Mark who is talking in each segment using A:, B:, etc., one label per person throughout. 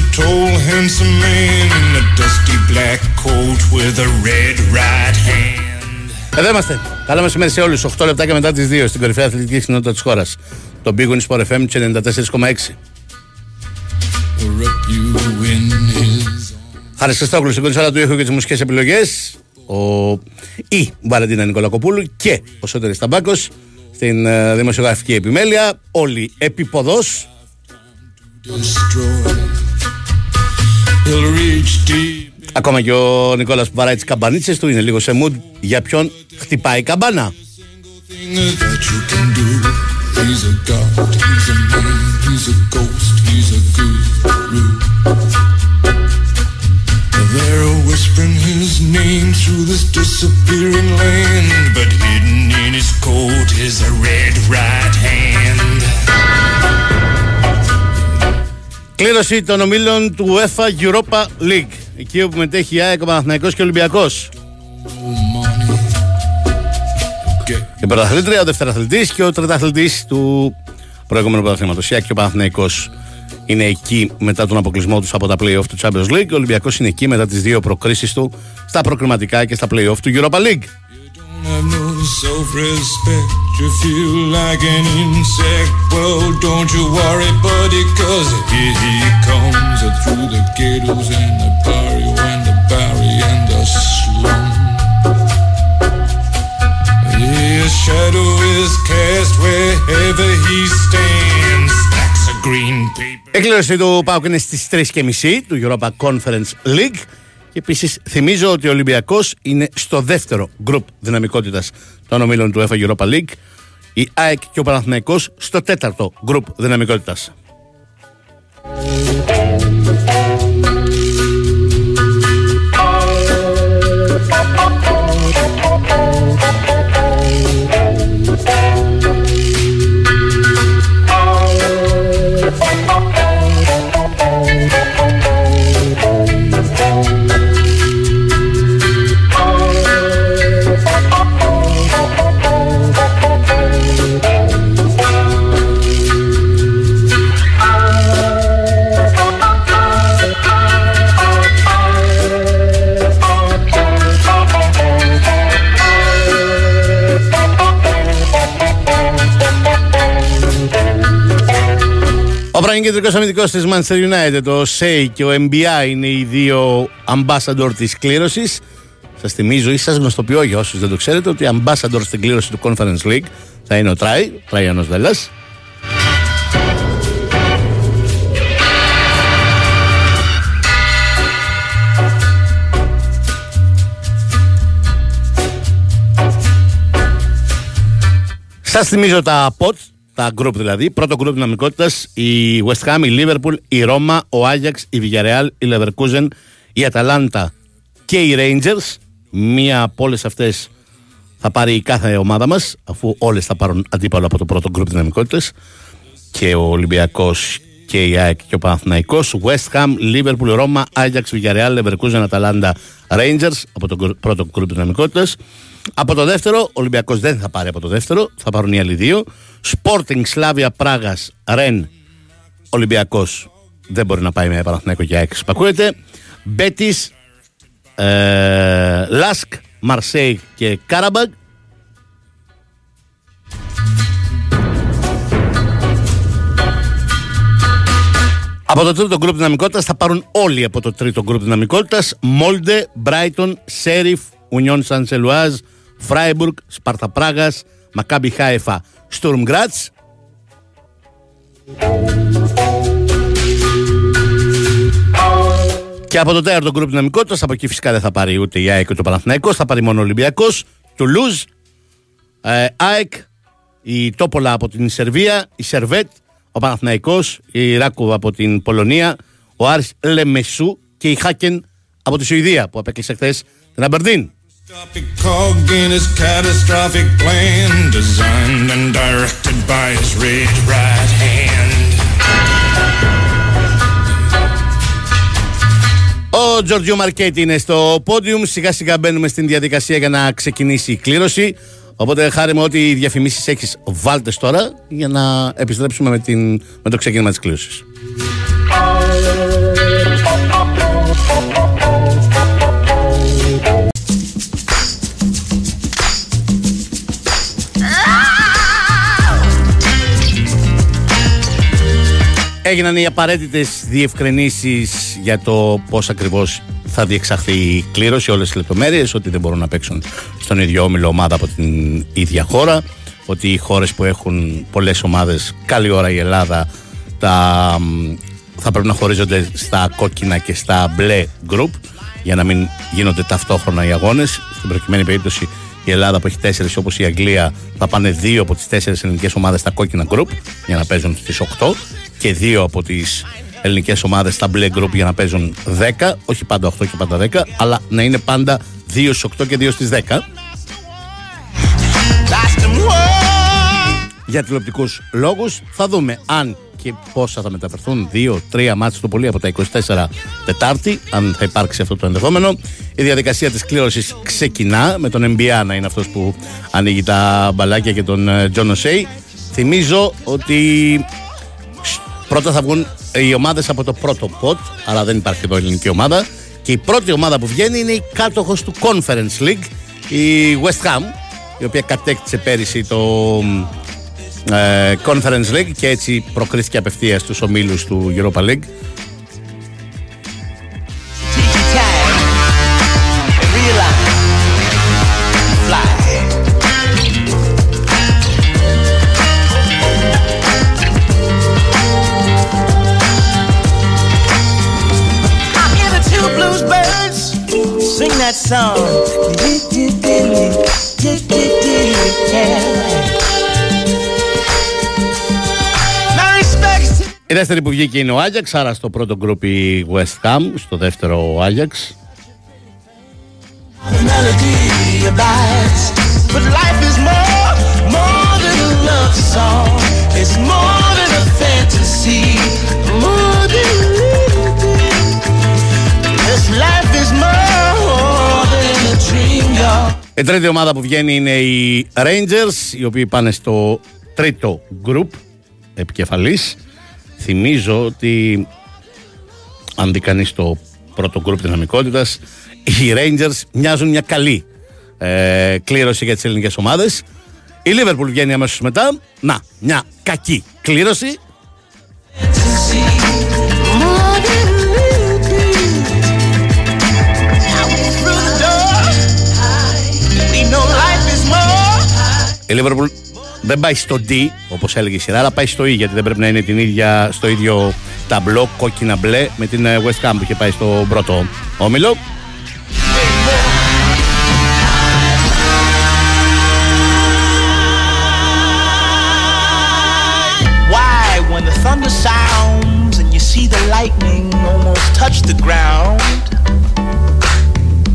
A: a tall, handsome man in a dusty black coat with a red right hand.
B: Εδώ είμαστε. Καλό μεσημέρι σε όλους. 8 λεπτά και μετά τις 2 στην κορυφαία αθλητική κοινότητα της χώρας. Το Big Win Sport FM 94,6.
A: Or up you in his
B: Χάρη Χριστόγλου στην κονσόλα του ήχου και τις μουσικές επιλογές. Ο... Η Βαλεντίνα Νικολακοπούλου και ο Σότερης Ταμπάκος στην ε, δημοσιογραφική επιμέλεια. Όλοι επίποδος.
A: destroy. He'll reach deep
B: Ακόμα και ο Νικόλας που βαράει τις καμπανίτσες του είναι λίγο σε mood για ποιον χτυπάει η καμπάνα.
A: thing that you can do. He's a god, he's a man, he's a ghost, he's a guru. They're whispering his name through this disappearing land, but hidden in his coat is a red right
B: Κλήρωση των ομίλων του UEFA Europa League. Εκεί όπου μετέχει η ΑΕΚ, ο Παναθηναϊκός και ο Ολυμπιακός.
A: Money. Get
B: Η πρωταθλήτρια, ο δευτεραθλητής και ο τριταθλητής του προηγούμενου πρωταθλήματος. Η ΑΕΚ και ο Παναθηναϊκός είναι εκεί μετά τον αποκλεισμό τους από τα play-off του Champions League. Ο Ολυμπιακός είναι εκεί μετά τις δύο προκρίσεις του στα προκριματικά και στα play-off του Europa League.
A: don't have no self-respect. You feel like an insect. Well, don't you worry, buddy, cause here he comes through the ghettos and the barrio and the barry and the slum. His shadow is cast wherever he stands. Stacks of green paper.
B: Η κλήρωση του ΠΑΟΚ είναι στις 3.30 του Europa Conference League. Και επίσης θυμίζω ότι ο Ολυμπιακός είναι στο δεύτερο γκρουπ δυναμικότητας των ομίλων του UEFA Europa League. Η ΑΕΚ και ο Παναθηναϊκός στο τέταρτο γκρουπ δυναμικότητας. Ο πρώην κεντρικός αμυντικός της Manchester United, ο Σέι και ο MBI είναι οι δύο ambassador της κλήρωσης. Σας θυμίζω ή σας γνωστοποιώ για όσους δεν το ξέρετε ότι ambassador στην κλήρωση του Conference League θα είναι ο Τράι, Τραϊάνο Βέλλα. Σας θυμίζω τα POT, τα group δηλαδή. Πρώτο group δυναμικότητας η West Ham, η Liverpool, η Ρώμα, ο Άγιαξ, η Villarreal, η Leverkusen, η Αταλάντα και οι Rangers. Μία από όλες αυτές θα πάρει η κάθε ομάδα μας, αφού όλες θα πάρουν αντίπαλο από το πρώτο group δυναμικότητας. Και ο Ολυμπιακός και η ΑΕΚ και ο Παναθηναϊκός West Ham, Liverpool, Ρώμα, Άγιαξ, Villarreal, Leverkusen, Αταλάντα, Rangers από το γκρου- πρώτο group δυναμικότητα. Από το δεύτερο, ο Ολυμπιακός δεν θα πάρει από το δεύτερο, θα πάρουν οι άλλοι δύο. Sporting, Σλάβια, Πράγας, Ρεν, Ολυμπιακός δεν μπορεί να πάει με Παναθηναϊκό και ΑΕΚ, εξυπακούεται. Μπέτης, ε, Λάσκ, Μαρσέη και Κάραμπαγκ. Από το τρίτο γκρουπ δυναμικότητας θα πάρουν όλοι από το τρίτο γκρουπ δυναμικότητας. Μόλντε, Μπράιτον, Σέριφ, Ουνιόν Σανσελουάζ, Φράιμπουργκ, Σπάρτα Πράγας, Μακάμπι Χάεφα, Στουρμ Γκράτ. Και από το τέταρτο γκρουπ δυναμικότητας, από εκεί φυσικά δεν θα πάρει ούτε η ΑΕΚ ούτε ο Παναθηναϊκός, θα πάρει μόνο ο Ολυμπιακός, Τουλούζ, ε, ΑΕΚ, η Τόπολα από την Σερβία, η Σερβέτ, ο Παναθηναϊκός, η ράκου από την Πολωνία, ο Άρης Λεμεσού και η Χάκεν από τη Σουηδία που απέκλεισε χθες την Αμπερντίν.
A: Ο
B: Τζορτζιο Μαρκέτη είναι στο πόντιουμ. Σιγά σιγά μπαίνουμε στην διαδικασία για να ξεκινήσει η κλήρωση. Οπότε χάρη με ό,τι διαφημίσεις έχεις, βάλτες τώρα για να επιστρέψουμε με, την, με το ξεκίνημα της κλήρωσης. Έγιναν οι απαραίτητες διευκρινήσεις για το πώς ακριβώς θα διεξαχθεί η κλήρωση, όλες τι λεπτομέρειες, ότι δεν μπορούν να παίξουν στον ίδιο όμιλο ομάδα από την ίδια χώρα, ότι οι χώρες που έχουν πολλές ομάδες, καλή ώρα η Ελλάδα, τα, θα πρέπει να χωρίζονται στα κόκκινα και στα μπλε γκρουπ για να μην γίνονται ταυτόχρονα οι αγώνες. Στην προκειμένη περίπτωση η Ελλάδα που έχει τέσσερις όπως η Αγγλία θα πάνε δύο από τις τέσσερις ελληνικές ομάδες στα κόκκινα γκρουπ για να παίζουν στις 8 και δύο από τις ελληνικές ομάδες στα μπλε γκρουπ για να παίζουν 10, όχι πάντα 8 και πάντα 10, αλλά να είναι πάντα 2 στις 8 και 2 στις 10. Για τηλεοπτικούς λόγους θα δούμε αν και πόσα θα μεταφερθούν. Δύο-τρία ματς το πολύ από τα 24 Τετάρτη, αν θα υπάρξει αυτό το ενδεχόμενο. Η διαδικασία της κλήρωσης ξεκινά με τον NBA να είναι αυτός που ανοίγει τα μπαλάκια και τον Τζον Οσέι. Θυμίζω ότι πρώτα θα βγουν οι ομάδες από το πρώτο pot, αλλά δεν υπάρχει εδώ ελληνική ομάδα. Και η πρώτη ομάδα που βγαίνει είναι η κάτοχος του Conference League, η West Ham, η οποία κατέκτησε πέρυσι το ε, Conference League και έτσι προκρίθηκε απευθείας στους ομίλους του Europa League. Η δεύτερη που βγήκε είναι ο Άγιαξ, άρα στο πρώτο γκρουπ η West Ham, στο δεύτερο ο Άγιαξ. Η τρίτη ομάδα που βγαίνει είναι οι Rangers, οι οποίοι πάνε στο τρίτο γκρουπ επικεφαλής. Θυμίζω ότι αν δει κανείς το πρώτο γκρουπ δυναμικότητας, οι Rangers μοιάζουν μια καλή ε, κλήρωση για τις ελληνικές ομάδες. Η Liverpool βγαίνει αμέσως μετά. Να, μια κακή κλήρωση. Η Liverpool δεν πάει στο D όπως έλεγε η σειρά, αλλά πάει στο E γιατί δεν πρέπει να είναι την ίδια, στο ίδιο ταμπλό κόκκινα μπλε με την ε, West Ham που είχε πάει στο πρώτο όμιλο. Why when the thunder sounds and you see the lightning almost touch the ground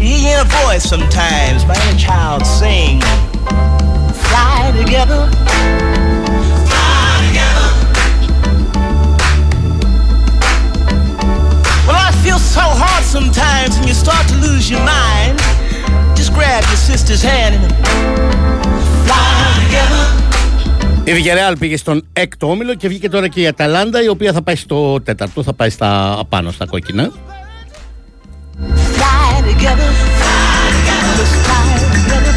B: You hear a voice sometimes my inner child sometimes when you start to lose your mind. Just grab your sister's hand and fly together. Η Βιγερεάλ πήγε στον έκτο όμιλο και βγήκε τώρα και η Αταλάντα η οποία θα πάει στο τέταρτο, θα πάει στα απάνω στα κόκκινα. Fly together, fly together, fly together,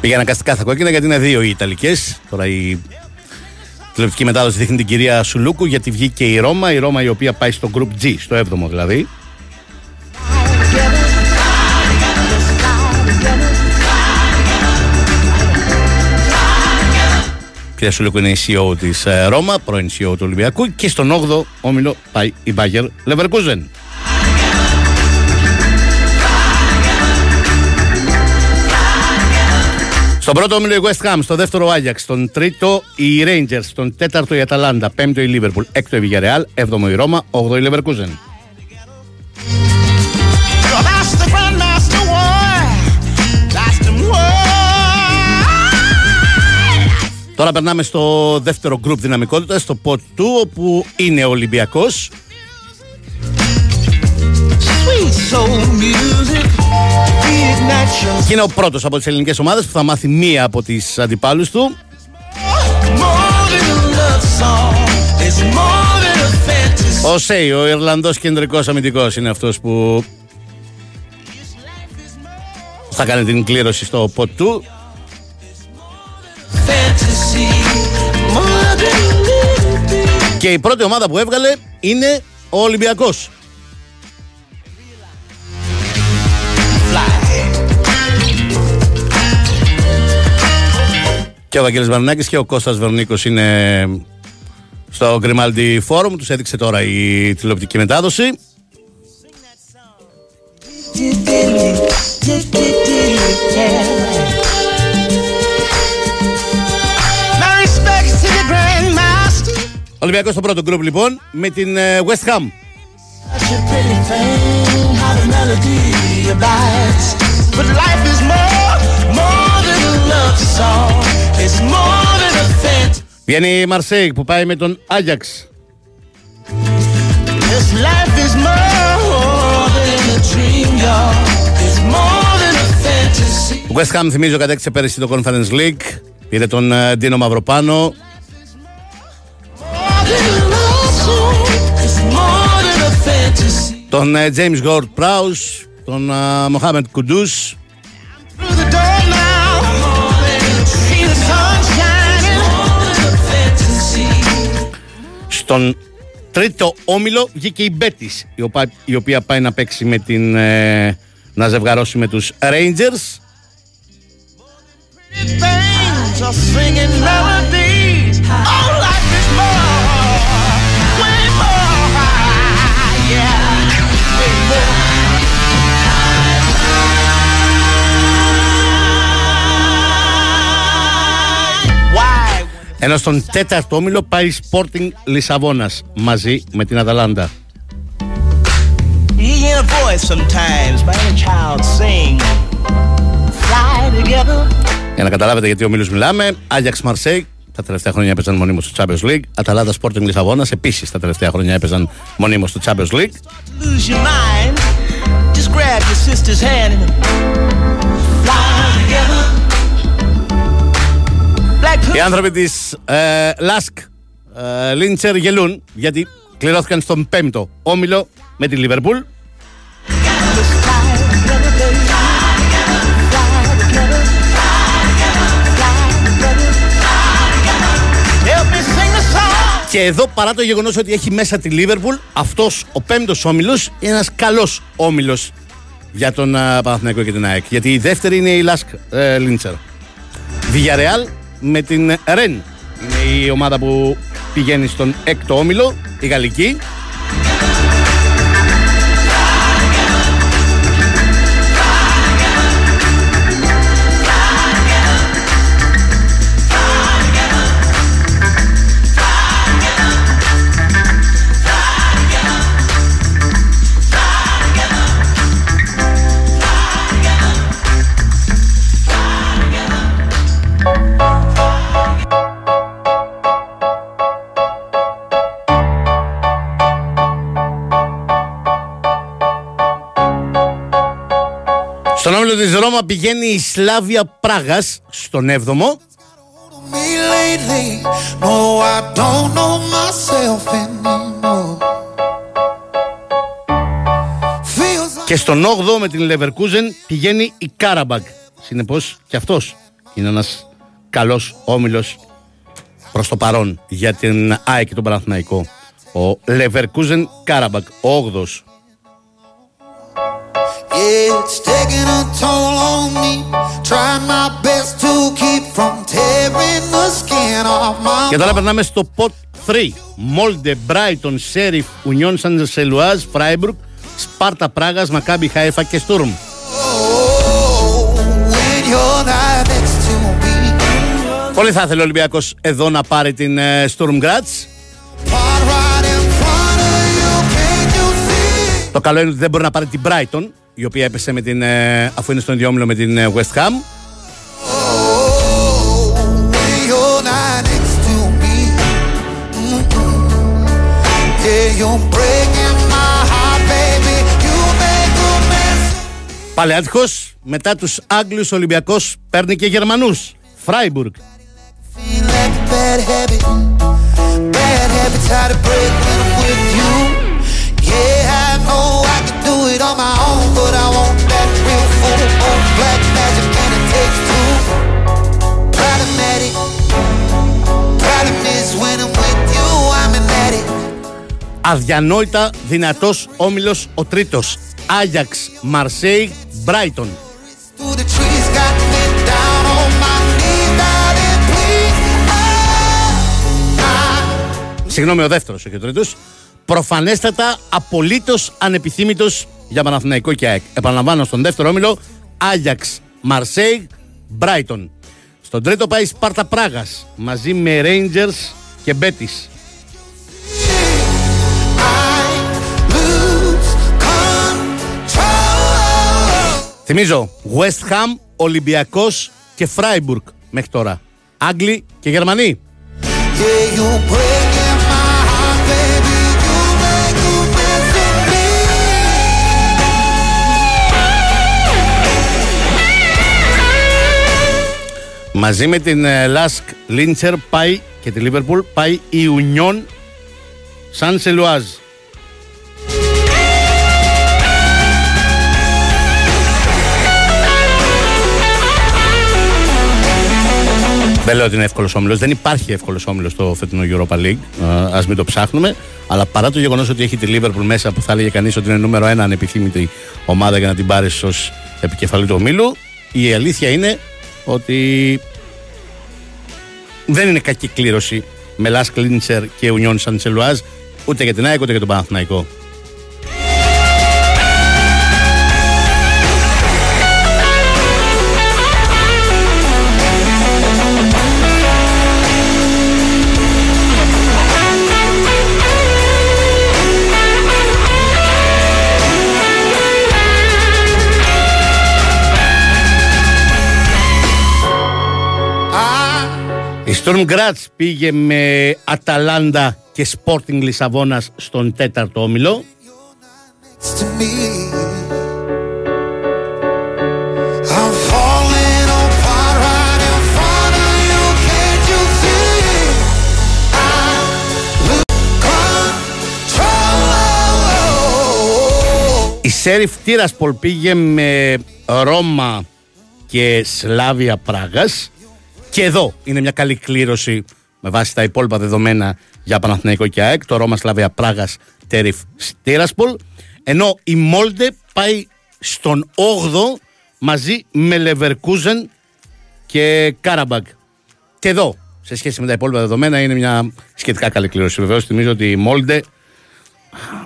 B: Πήγα αναγκαστικά στα κόκκινα γιατί είναι δύο οι Ιταλικές. Τώρα η τηλεοπτική μετάδοση δείχνει την κυρία Σουλούκου γιατί βγήκε η Ρώμα. Η Ρώμα η οποία πάει στο Group G, στο 7ο δηλαδή. κυρία Σουλούκου είναι η CEO της ε, Ρώμα, πρώην CEO του Ολυμπιακού και στον 8ο όμιλο πάει η Μπάγκερ Leverkusen. Στον πρώτο όμιλο η West Ham, στο δεύτερο Ajax, στον τρίτο η Rangers, στον τέταρτο η Αταλάντα, πέμπτο η Liverpool, έκτο η Villarreal, έβδομο η Ρώμα, όγδο η Leverkusen. Τώρα περνάμε στο δεύτερο γκρουπ δυναμικότητας, στο pot 2, όπου είναι ο Ολυμπιακός Και είναι ο πρώτος από τις ελληνικές ομάδες που θα μάθει μία από τις αντιπάλους του. Ο Σέι, ο Ιρλανδός κεντρικός αμυντικός είναι αυτός που θα κάνει την κλήρωση στο ποτ του. Και η πρώτη ομάδα που έβγαλε είναι ο Ολυμπιακός. Και ο Βαγγέλης Βαρνάκης και ο Κώστας Βερνίκος είναι στο Grimaldi Forum. Τους έδειξε τώρα η τηλεοπτική μετάδοση. Ολυμπιακός στο πρώτο γκρουπ λοιπόν με την ε, West Ham. But life is more, more than a love song. It's more than a fantasy. Βγαίνει η Μαρσέικ που πάει με τον Άγιαξ. Ο West Ham θυμίζω κατέκτησε πέρυσι το Conference League. Πήρε τον Ντίνο Μαυροπάνο. Τον James Gord Prowse, τον Mohamed Kudus. Στον τρίτο όμιλο βγήκε η Μπέτης η οποία, η οποία πάει να παίξει με την ε, να ζευγαρώσει με τους Rangers Ενώ στον τέταρτο όμιλο πάει η Sporting Λισαβόνας μαζί με την Αταλάντα. Για να καταλάβετε γιατί ομίλους μιλάμε, Άγιαξ Μαρσέικ τα τελευταία χρόνια έπαιζαν μονίμως στο Champions League. Αταλάντα Sporting Λισαβόνας επίσης τα τελευταία χρόνια έπαιζαν μονίμως στο Champions League. Οι άνθρωποι της ε, Λάσκ ε, Λίντσερ γελούν γιατί κληρώθηκαν στον πέμπτο όμιλο με τη Λίβερπουλ. Και εδώ παρά το γεγονός ότι έχει μέσα τη Λίβερπουλ, αυτός ο πέμπτος όμιλος είναι ένας καλός όμιλος για τον uh, Παναθηναϊκό και την ΑΕΚ. Γιατί η δεύτερη είναι η Λάσκ uh, Λίντσερ. Villarreal με την Ρεν. Είναι η ομάδα που πηγαίνει στον έκτο όμιλο, η Γαλλική. Στον όμιλο της Ρώμα πηγαίνει η Σλάβια Πράγας στον 7ο. Και στον 8ο με την Leverkusen πηγαίνει η Κάραμπαγκ. Συνεπώς και αυτός είναι ένας καλός όμιλος προς το παρόν για την ΑΕΚ και τον Παναθηναϊκό. Ο Leverkusen Κάραμπαγκ, ο 8ος. It's taking a toll on me. Trying my best to keep from tearing the skin off my Και τώρα περνάμε στο pot 3. Molde, Brighton, Sheriff, Union Saint-Geloise, Freiburg, Σπάρτα Πράγας, Μακάμπι Χάιφα και Στουρμ. Πολύ θα ήθελε ο Ολυμπιακός εδώ να πάρει την Sturm Graz. Το καλό είναι ότι δεν μπορεί να πάρει την Brighton η οποία έπεσε με την, ε, αφού είναι στον ίδιο με την ε, West Ham. Παλαιάτυχος, μετά τους Άγγλους Ολυμπιακός παίρνει και Γερμανούς. Φράιμπουργκ.
C: Bad. Yeah it on my own, but I want that real full on black magic and it takes two. Problematic. Problem is when I'm with you, I'm an addict.
B: Αδιανόητα δυνατός όμιλος ο τρίτος. Άγιαξ, Μαρσέη, Μπράιτον.
C: Through the trees, got me down on my knees, darling, please. Ah, ah.
B: Συγγνώμη, ο δεύτερος, όχι ο τρίτος. Προφανέστατα απολύτως ανεπιθύμητος για Παναθηναϊκό και ΑΕΚ. Επαναλαμβάνω στον δεύτερο όμιλο, Άγιαξ, Μαρσέη, Μπράιτον. Στον τρίτο πάει Σπάρτα Πράγας, μαζί με Rangers και Μπέτης.
C: I lose control.
B: Θυμίζω, West Ham, Ολυμπιακός και Φράιμπουργκ μέχρι τώρα. Άγγλοι και Γερμανοί.
C: Yeah,
B: Μαζί με την ε, Λάσκ Λίντσερ πάει και τη Λίβερπουλ πάει η Ουνιόν Σαν Σελουάζ. Δεν λέω ότι είναι εύκολος όμιλος. Δεν υπάρχει εύκολος όμιλος στο φετινό Europa League. Α μην το ψάχνουμε. Αλλά παρά το γεγονός ότι έχει τη Liverpool μέσα που θα έλεγε κανείς ότι είναι νούμερο ένα ανεπιθύμητη ομάδα για να την πάρεις ως επικεφαλή του ομίλου, η αλήθεια είναι ότι δεν είναι κακή κλήρωση με Λάς Κλίντσερ και Ουνιόν Σαντσελουάζ ούτε για την ΑΕΚ ούτε για τον Παναθηναϊκό. Η Storm Graz πήγε με Αταλάντα και Sporting Λισαβόνας στον τέταρτο όμιλο.
C: Next to me. I'm falling apart right in front of you. Can't you see? I lose control.
B: Η Σέριφ Τύρασπολ πήγε με Ρώμα και Σλάβια Πράγας. Και εδώ είναι μια καλή κλήρωση με βάση τα υπόλοιπα δεδομένα για Παναθηναϊκό και ΑΕΚ. Το Ρώμα Σλάβια Πράγας Σέριφ Τύρασπολ. Ενώ η Μόλντε πάει στον 8ο μαζί με Λεβερκούζεν και Κάραμπαγκ. Και εδώ, σε σχέση με τα υπόλοιπα δεδομένα, είναι μια σχετικά καλή κλήρωση. Βεβαίως, θυμίζω ότι η Μόλντε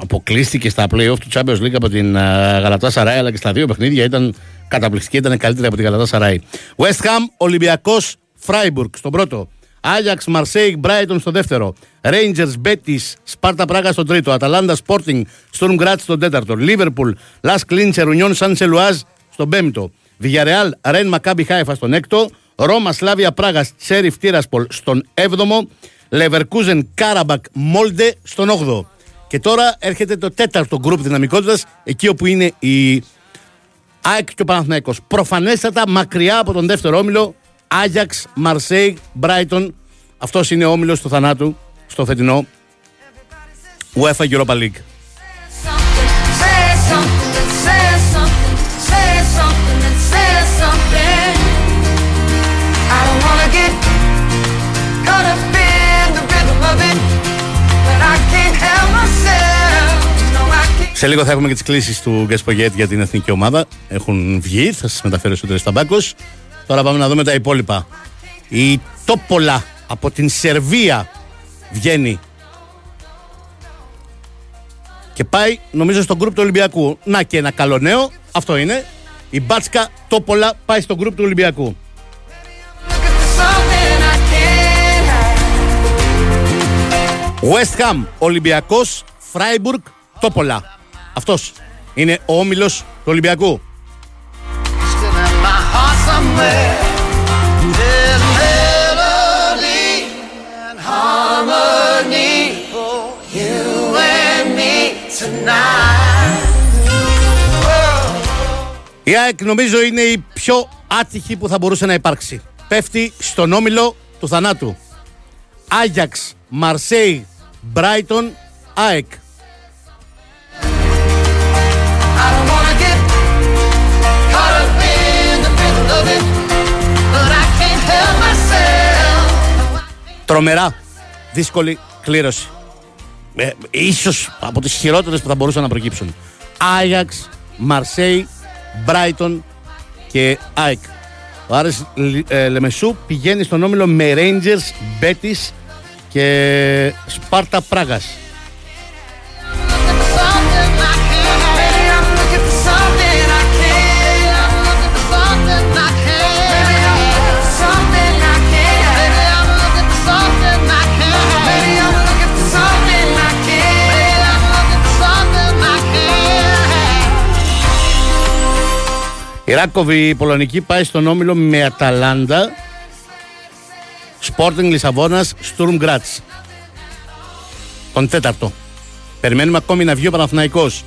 B: αποκλείστηκε στα playoff του Champions League από την Γαλατά Σαράι, αλλά και στα δύο παιχνίδια ήταν καταπληκτική, ήταν καλύτερη από την Γαλατά Σαράι. West Ham, Ολυμπιακός, Φράιμπουργκ στον πρώτο. Άγιαξ, Μαρσέιγ, Μπράιτον στο δεύτερο. Rangers, Μπέτη, Σπάρτα Πράγα στο τρίτο. Αταλάντα, Sporting, Στουρμ Γκρατς στον τέταρτο. Λίβερπουλ, Λασκ Λιντς, Ουνιόν Σεν Ζιλουάζ στον πέμπτο. Βιγιαρεάλ, Ρεν Μακάμπι Χάιφα στον έκτο. Ρώμα, Σλάβια Πράγα, Σέριφ Τύρασπολ στον έβδομο. Λεβερκούζεν, Κάραμπακ, Μόλντε στον όγδοο. Και τώρα έρχεται το τέταρτο γκρουπ δυναμικότητας, εκεί όπου είναι η ΑΕΚ και ο Παναθηναϊκός. Προφανέστατα μακριά από τον δεύτερο όμιλο, Άγιαξ, Μαρσέη, Μπράιτον. Αυτός είναι ο όμιλος του θανάτου στο φετινό UEFA Europa League.
D: Say something, say something, say something, say something. I don't wanna get caught up in the rhythm of it, but I can't help myself. No, I can't.
B: Σε λίγο θα έχουμε και τις κλήσεις του Γκέσπογέτ για την εθνική ομάδα. Έχουν βγει, θα σας μεταφέρω στο στα μπάκος. Τώρα πάμε να δούμε τα υπόλοιπα. Η Τόπολα από την Σερβία βγαίνει και πάει νομίζω στον γκρουπ του Ολυμπιακού. Να και ένα καλό νέο, αυτό είναι. Η Μπάτσκα Τόπολα πάει στον γκρουπ του Ολυμπιακού.
D: Looking for something I can't hide.
B: West Ham, Ολυμπιακός, Φράιμπουργκ, Τόπολα. Αυτός είναι ο όμιλος του Ολυμπιακού. Η ΑΕΚ νομίζω είναι η πιο άτυχη που θα μπορούσε να υπάρξει. Πέφτει στον όμιλο του θανάτου. Άγιαξ, Μαρσέη, Μπράιτον, ΑΕΚ. Τρομερά δύσκολη κλήρωση. Ε, ίσως από τις χειρότερες που θα μπορούσαν να προκύψουν. Άγιαξ, Μαρσέη, Μπράιτον και ΑΕΚ. Ο Άρης Λι- ε, Λεμεσού πηγαίνει στον όμιλο με Rangers, Betis και Σπάρτα Πράγας. Η Ράκοβη η Πολωνική πάει στον όμιλο με Αταλάντα, Sporting Λισαβόνας, Sturm Graz. Τον τέταρτο. Περιμένουμε ακόμη να βγει ο Παναθηναϊκός.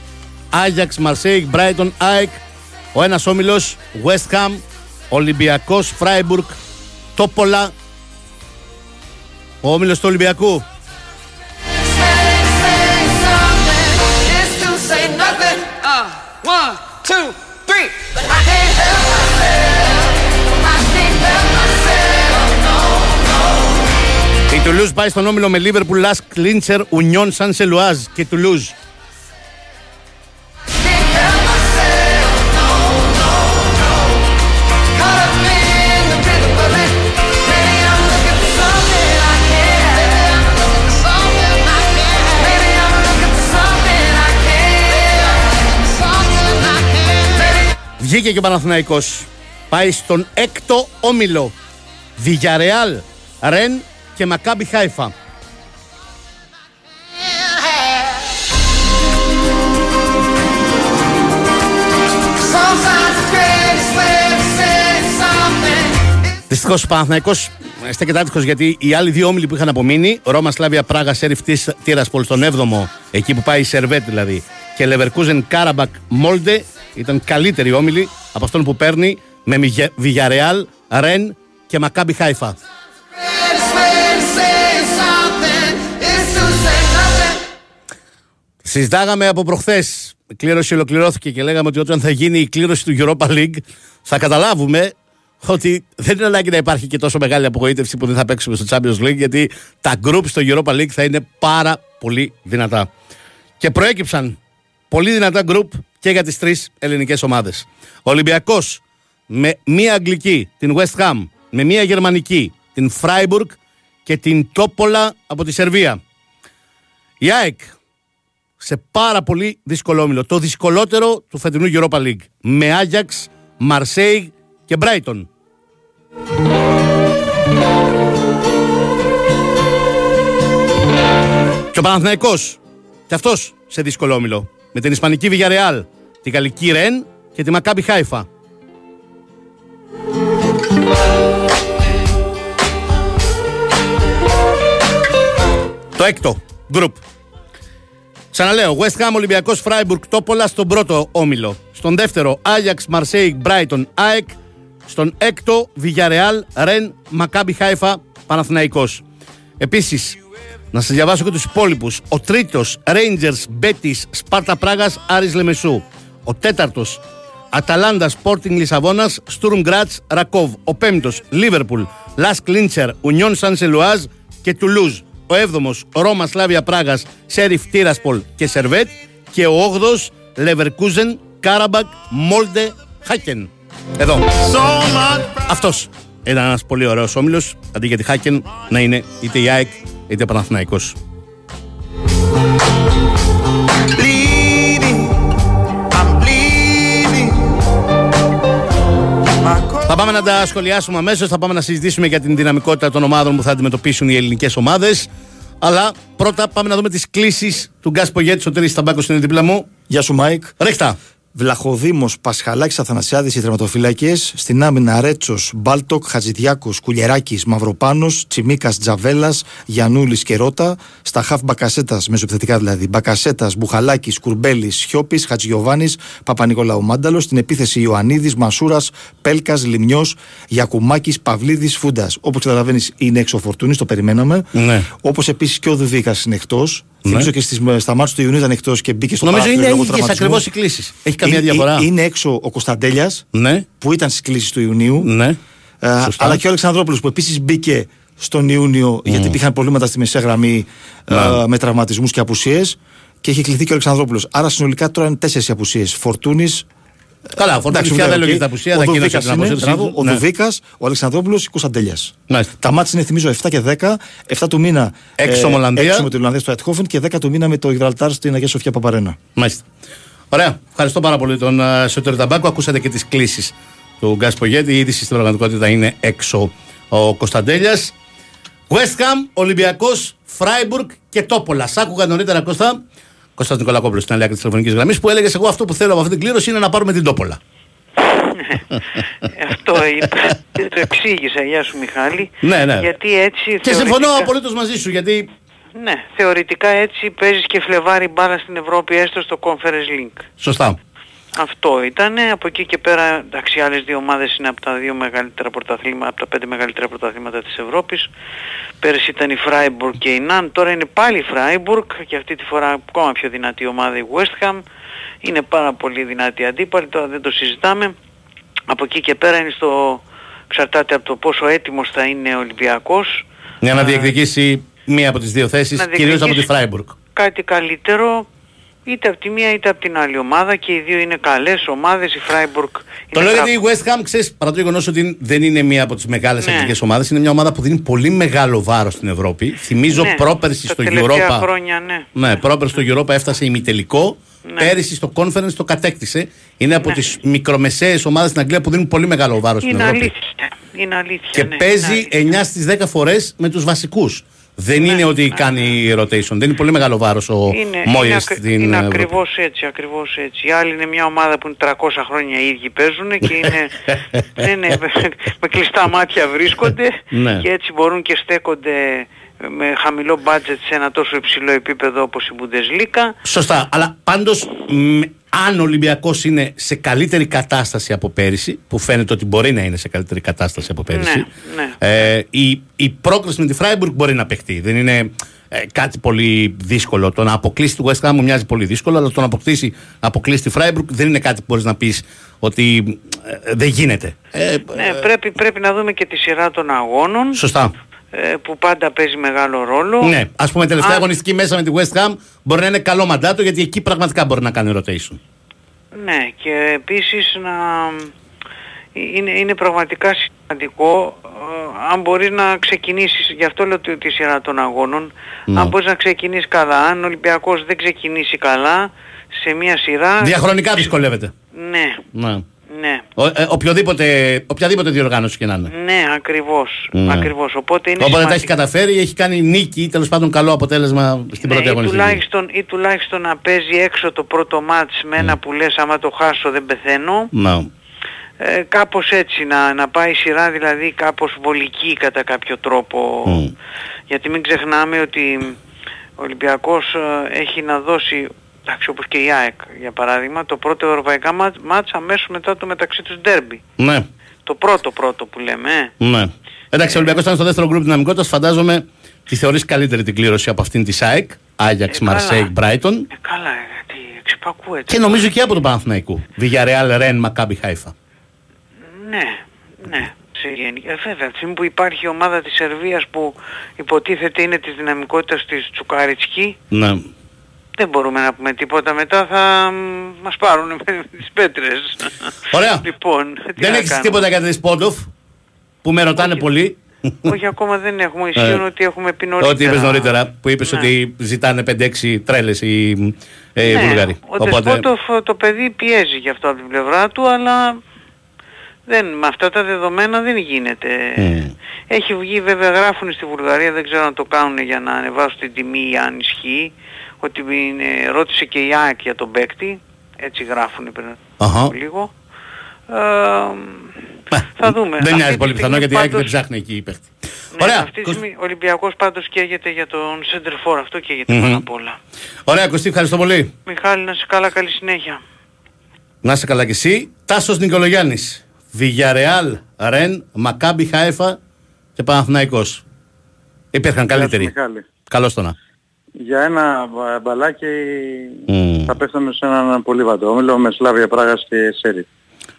B: Άγιαξ, Μαρσέικ, Μπράιτον, ΑΕΚ. Ο ένας όμιλος, West Ham, Ολυμπιακός, Φράιμπουργκ, Τόπολα. Ο όμιλος του Ολυμπιακού.
C: Say, say something is to say nothing. Uh, one, two,
B: Τουλούζ πάει στον όμιλο με Λίβερπουλ, Λάσκ, Σαν Σελουάζ και Τουλούζ. Βγήκε και ο Παναθηναϊκός. Πάει στον έκτο όμιλο. Διγιαρεάλ, Ρεν, και Μακάμπι Χάιφα.
C: Sometimes the greatest way to say something is
B: Δυστυχώς ο Παναθυναϊκό στέκεται άτυχο γιατί οι άλλοι δύο όμιλοι που είχαν απομείνει, Ρώμα Σλάβια Πράγα Σέριφ Τύρασπολ στον 7ο, εκεί που πάει η Σερβέτ δηλαδή, και Λεβερκούζεν Κάραμπακ Μόλντε, ήταν καλύτεροι όμιλοι από αυτόν που παίρνει με Βιγιαρεάλ, Ρεν και Μακάμπι Χάιφα. Συζητάγαμε από προχθές. Η κλήρωση ολοκληρώθηκε και λέγαμε ότι όταν θα γίνει η κλήρωση του Europa League θα καταλάβουμε ότι δεν είναι ανάγκη να υπάρχει και τόσο μεγάλη απογοήτευση που δεν θα παίξουμε στο Champions League γιατί τα group στο Europa League θα είναι πάρα πολύ δυνατά. Και προέκυψαν πολύ δυνατά group και για τις τρεις ελληνικές ομάδες. Ο Ολυμπιακός με μία Αγγλική, την West Ham, με μία Γερμανική, την Freiburg και την Τόπολα από τη Σερβία. Η ΑΕΚ σε πάρα πολύ δύσκολο όμιλο. Το δυσκολότερο του φετινού Europa League. Με Άγιαξ, Μαρσέη και Μπράιτον. Και ο Παναθηναϊκός και αυτός σε δύσκολο όμιλο. Με την Ισπανική Βιγιαρεάλ, τη Γαλλική Ρεν και τη Μακάμπι Χάιφα. Το έκτο γκρουπ. Ξαναλέω, West Ham, Ολυμπιακός Φράιμπουργκ, Τόπολα στον πρώτο όμιλο. Στον δεύτερο, Άγιαξ, Μαρσέιγ, Μπράιτον, ΑΕΚ. Στον έκτο, Βιγιαρεάλ, Ρεν, Μακάμπι Χάιφα, Παναθηναϊκός. Επίσης, να σας διαβάσω και τους υπόλοιπους. Ο τρίτος, Rangers, Μπέτη, Σπάρτα Πράγα, Άρης Λεμεσού. Ο τέταρτος, Αταλάντα, Sporting Λισαβόνα, Στουρμ Γκρατς, Ρακόβ. Ο πέμπτος, Λίβερπουλ, Λασκ Λιντς, Ουνιόν Σεν Ζιλουάζ και Τουλούζ. Ο έβδομος, Ρώμα Σλάβια Πράγας, Σέριφ Τύρασπολ και Σερβέτ. Και ο όγδοος, Λεβερκούζεν, Κάραμπακ, Μόλντε, Χάκεν. Εδώ. Αυτός ήταν ένας πολύ ωραίος όμιλος. Αντί για τη Χάκεν να είναι είτε η ΑΕΚ είτε ο Παναθηναϊκός. Θα πάμε να τα σχολιάσουμε αμέσως. Θα πάμε να συζητήσουμε για την δυναμικότητα των ομάδων που θα αντιμετωπίσουν οι ελληνικές ομάδες. Αλλά πρώτα πάμε να δούμε τις κλήσεις του Γκας Πογέτ. Ο Τέρι Ταμπάκο είναι δίπλα μου.
E: Γεια σου, Μάικ.
B: Ρίχτα.
E: Βλαχοδήμος, Πασχαλάκης, Αθανασιάδης, οι τερματοφυλακέ. Στην άμυνα Ρέτσος, Μπάλτοκ, Χατζηδιάκος, Κουλιεράκη, Μαυροπάνος, Τσιμίκας, Τζαβέλας, Γιανούλης και Ρότα. Στα χαφ Μπακασέτας, μεσοπιθετικά δηλαδή. Μπακασέτας, Μπουχαλάκης, Κουρμπέλης, Σιώπης, Χατζιωβάνη, Παπα-Νικολάου Μάνταλος. Στην επίθεση Ιωαννίδης, Μασούρας, Πέλκας, Λιμιό, Γιακουμάκης, Παυλίδης, Φούντας. Όπως καταλαβαίνεις, είναι έξω ο Φορτούνης, το περιμέναμε.
B: Ναι.
E: Όπως επίσης και ο Δουβίκας είναι εκτός.
B: Ναι.
E: Θυμίζω και στις, στα μάτια του Ιουνίου ήταν εκτός και μπήκε στο
B: Νομίζω
E: παράθυρο
B: είναι
E: λόγω
B: ίδιες
E: τραυματισμού.
B: ακριβώς οι κλήσεις. Έχει καμία
E: Είναι-
B: διαφορά.
E: Είναι έξω ο Κωνσταντέλιας
B: Ναι,
E: που ήταν στις κλήσεις του Ιουνίου.
B: ναι.
E: Ε,
B: Σωστά.
E: αλλά και ο Αλεξανδρόπουλος που επίσης μπήκε στον Ιούνιο γιατί υπήρχαν προβλήματα στη μεσαία γραμμή ε,
B: Ναι.
E: με τραυματισμούς και απουσίες. Και έχει κληθεί και ο Αλεξανδρόπουλος. Άρα συνολικά τώρα είναι τέσσερις απουσίες. Φορτούνης.
B: Καλά, ο Φορτούνη πια δεν λέγεται απουσία,
E: ο
B: θα κοινώσει
E: Δουβίκας
B: την
E: είναι,
B: απουσία
E: μπράβο,
B: του.
E: ο
B: Ναι.
E: Δουβίκας, ο Αλεξανδρόπουλος και ο Κωνσταντέλια.
B: Μάλιστα.
E: Τα μάτια είναι θυμίζω 7 και 10. 7 του μήνα
B: Έξω με Ολλανδία.
E: έξω με την Ολλανδία στο Αιτχόφεν και 10 του μήνα με το Γιβραλτάρ στην Αγία Σοφιά Παπαρένα.
B: Μάλιστα. Ωραία. Ευχαριστώ πάρα πολύ τον uh, Σωτήρη Ταμπάκο. Ακούσατε και τις κλήσεις του Γκάς Πογέτη. Η είδηση στην πραγματικότητα είναι έξω ο Κωνσταντέλιας. West Ham, Ολυμπιακός, Φράιμπουργκ και Τόπολας. Σ' άκουγα νωρίτερα Κώστα. Κώστα Νικολακόπουλος στην άλλη άκρη της τηλεφωνικής γραμμής που έλεγες: Εγώ αυτό που θέλω από αυτή την κλήρωση είναι να πάρουμε την Τόπολα.
F: Αυτό είπα. το εξήγησα. Γεια σου Μιχάλη.
B: Ναι, ναι.
F: Γιατί έτσι
B: Και συμφωνώ
F: θεωρητικά-
B: απολύτως μαζί σου γιατί.
F: Ναι, θεωρητικά έτσι παίζεις και φλεβάρι μπάλα στην Ευρώπη έστω στο Conference Link.
B: Σωστά.
F: Αυτό ήταν. Από εκεί και πέρα, εντάξει, οι άλλες δύο ομάδες είναι από τα δύο μεγαλύτερα πρωταθλήματα, από τα πέντε μεγαλύτερα πρωταθλήματα της Ευρώπης. Πέρυσι ήταν η Freiburg και η Ναν, τώρα είναι πάλι η Freiburg και αυτή τη φορά ακόμα πιο δυνατή ομάδα η West Ham. Είναι πάρα πολύ δυνατή αντίπαλη, τώρα δεν το συζητάμε. Από εκεί και πέρα είναι στο... Εξαρτάται από το πόσο έτοιμος θα είναι ο Ολυμπιακός.
B: Για να
F: Α,
B: διεκδικήσει μία από τις δύο θέσεις,
F: να
B: κυρίως από τη
F: διεκδικήσει
B: Φράιμπουργκ.
F: κάτι καλύτερο είτε από τη μία είτε από την άλλη ομάδα και οι δύο είναι καλές ομάδες, η Freiburg
B: Το
F: είναι
B: λέω
F: κα-
B: γιατί η West Ham, ξέρεις, παρά το γεγονός ότι δεν είναι μία από τις μεγάλες
F: Ναι.
B: αγγλικέ ομάδες, είναι μια ομάδα που δίνει πολύ μεγάλο βάρος στην Ευρώπη. Θυμίζω
F: Ναι,
B: πρόπερση
F: τα
B: στο
F: τελευταία
B: Europa.
F: χρόνια, ναι.
B: Ναι, πρόπερση στο Europa έφτασε ημιτελικό.
F: Ναι.
B: Πέρυσι στο Conference το κατέκτησε. Είναι από
F: Ναι.
B: τις μικρομεσαίες ομάδες στην Αγγλία που δίνουν πολύ μεγάλο βάρος στην
F: Είναι
B: Ευρώπη.
F: αλήθεια. Είναι αλήθεια.
B: Και
F: ναι,
B: παίζει
F: είναι
B: 9 στις 10 φορές με τους βασικούς. Δεν
F: Ναι,
B: είναι ότι
F: ναι.
B: κάνει rotation. Δεν είναι πολύ μεγάλο βάρος ο
F: Είναι,
B: Μόιες
F: είναι,
B: στην
F: ακρι- είναι
B: Ευρώπη.
F: ακριβώς έτσι, ακριβώς έτσι. Οι άλλοι είναι μια ομάδα που είναι 300 χρόνια οι ίδιοι παίζουν και είναι, ναι, ναι, με κλειστά μάτια βρίσκονται
B: Ναι.
F: και έτσι μπορούν και στέκονται με χαμηλό budget σε ένα τόσο υψηλό επίπεδο όπως η Bundesliga.
B: Σωστά. Αλλά πάντως, αν ο Ολυμπιακός είναι σε καλύτερη κατάσταση από πέρυσι, που φαίνεται ότι μπορεί να είναι σε καλύτερη κατάσταση από πέρυσι,
F: Ναι,
B: Ε, η, η πρόκληση με τη Φράιμπουργκ μπορεί να παιχτεί. Δεν είναι ε, κάτι πολύ δύσκολο. Το να αποκλείσει τη West Ham μου μοιάζει πολύ δύσκολο, αλλά το να αποκλείσει, να αποκλείσει τη Φράιμπουργκ δεν είναι κάτι που μπορείς να πεις ότι ε, δεν γίνεται. Ε,
F: Ναι, πρέπει, πρέπει να δούμε και τη σειρά των αγώνων
B: Σωστά.
F: Ε, που πάντα παίζει μεγάλο ρόλο.
B: Ναι, ας πούμε, τελευταία
F: Α.
B: αγωνιστική μέσα με τη West Ham μπορεί να είναι καλό μαντάτο γιατί εκεί πραγματικά μπορεί να κάνει rotation.
F: Ναι, και επίσης να... Είναι, είναι πραγματικά σημαντικό ε, αν μπορείς να ξεκινήσεις, γι' αυτό λέω τη, τη σειρά των αγώνων,
B: Ναι.
F: αν μπορείς να ξεκινήσεις καλά, αν ο Ολυμπιακός δεν ξεκινήσει καλά σε μια σειρά...
B: Διαχρονικά δυσκολεύεται.
F: Ναι,
B: Ναι.
F: Ναι.
B: Ο, ε, οποιοδήποτε, οποιαδήποτε διοργάνωση και να είναι.
F: Ναι, ακριβώς,
B: Ναι.
F: ακριβώς. Οπότε είναι
B: Όποτε τα έχει
F: σημαντικό.
B: καταφέρει, έχει κάνει νίκη ή τέλος πάντων καλό αποτέλεσμα στην
F: Ναι,
B: πρώτη
F: ή,
B: αγωνιστική.
F: τουλάχιστον, ή τουλάχιστον να παίζει έξω το πρώτο μάτς με ένα που λες άμα το χάσω δεν πεθαίνω.
B: Ναι.
F: Ε, κάπως έτσι να, να πάει η σειρά δηλαδή κάπως βολική κατά κάποιο τρόπο
B: Μμ.
F: γιατί μην ξεχνάμε ότι ο Ολυμπιακός ε, έχει να δώσει εντάξει όπως και η ΑΕΚ για παράδειγμα το πρώτο ευρωπαϊκά μάτ- μάτς αμέσως μετά το μεταξύ τους ντέρμπι
B: ναι.
F: το πρώτο πρώτο που λέμε ε.
B: ναι. Εντάξει, ο Ολυμπιακός ήταν στο δεύτερο γκρουπ δυναμικότητας. Φαντάζομαι τη θεωρείς καλύτερη την κλήρωση από αυτήν της ΣΑΕΚ, Άγιαξ,
F: Ε, καλά.
B: Μαρσέικ, Μπράιτον.
F: Ε, καλά ε, τι εξυπακούεται
B: Και νομίζω και από τον Παναθηναϊκού. Villarreal, Ρεν, Μακάμπι, Χάιφα.
F: Ναι, ναι. Σε γενική- ε, βέβαια, από τη στιγμή που υπάρχει η ομάδα της Σερβίας που υποτίθεται είναι της δυναμικότητας της Τσουκάριτσκι
B: Ναι.
F: Δεν μπορούμε να πούμε τίποτα μετά θα μ, μας πάρουν με τις πέτρες.
B: Ωραία.
F: λοιπόν, τι
B: Δεν
F: να
B: έχεις
F: κάνουμε;
B: τίποτα για τη Σπόντοφ που με ρωτάνε
F: Όχι.
B: πολύ;
F: Όχι ακόμα δεν έχουμε. Ισχύουν
B: Ε,
F: ότι έχουμε πει νωρίτερα.
B: Ό,τι είπες νωρίτερα, που είπες
F: Ναι.
B: ότι ζητάνε 5-6 τρέλες οι, ε, οι
F: Ναι,
B: Βούλγαροι.
F: Ο Δεσπότοφ το παιδί πιέζει γι' αυτό από την πλευρά του, αλλά δεν, με αυτά τα δεδομένα δεν γίνεται.
B: Μμ.
F: Έχει βγει βέβαια γράφουν στη Βουλγαρία, δεν ξέρω αν το κάνουν για να ανεβάσουν την τιμή ή αν ισχύει, ότι είναι, ρώτησε και η ΑΕΚ για τον παίκτη, έτσι γράφουν πριν
B: Αχα.
F: λίγο. Ε, θα δούμε.
B: Δεν
F: Αυτή
B: μοιάζει
F: τη
B: πολύ πιθανό
F: στιγμή
B: γιατί η ΑΕΚ δεν
F: πάντως-
B: ψάχνει εκεί η παίχτη.
F: Ναι,
B: Ωραία.
F: Αυτή τη
B: Κώστα-
F: στιγμή ο Ολυμπιακός πάντως καίγεται για τον Center For, αυτό καίγεται
B: Μμμ.
F: πάνω απ' όλα.
B: Ωραία, Κωστή, ευχαριστώ πολύ.
F: Μιχάλη, να σε καλά, καλή συνέχεια.
B: Να είσαι καλά κι εσύ. Τάσος Νικολογιάννης. Βιγιαρεάλ, Ρεν, Μακάμπι Χάεφα και Παναθηναϊκός. Υπήρχαν καλύτεροι.
G: Μιχάλη.
B: Καλώς το να.
G: Για ένα μπα- μπαλάκι
B: Μμμ.
G: θα πέσαμε σε έναν πολύ βατό όμιλο με Σλάβια Πράγας και Σέριφ.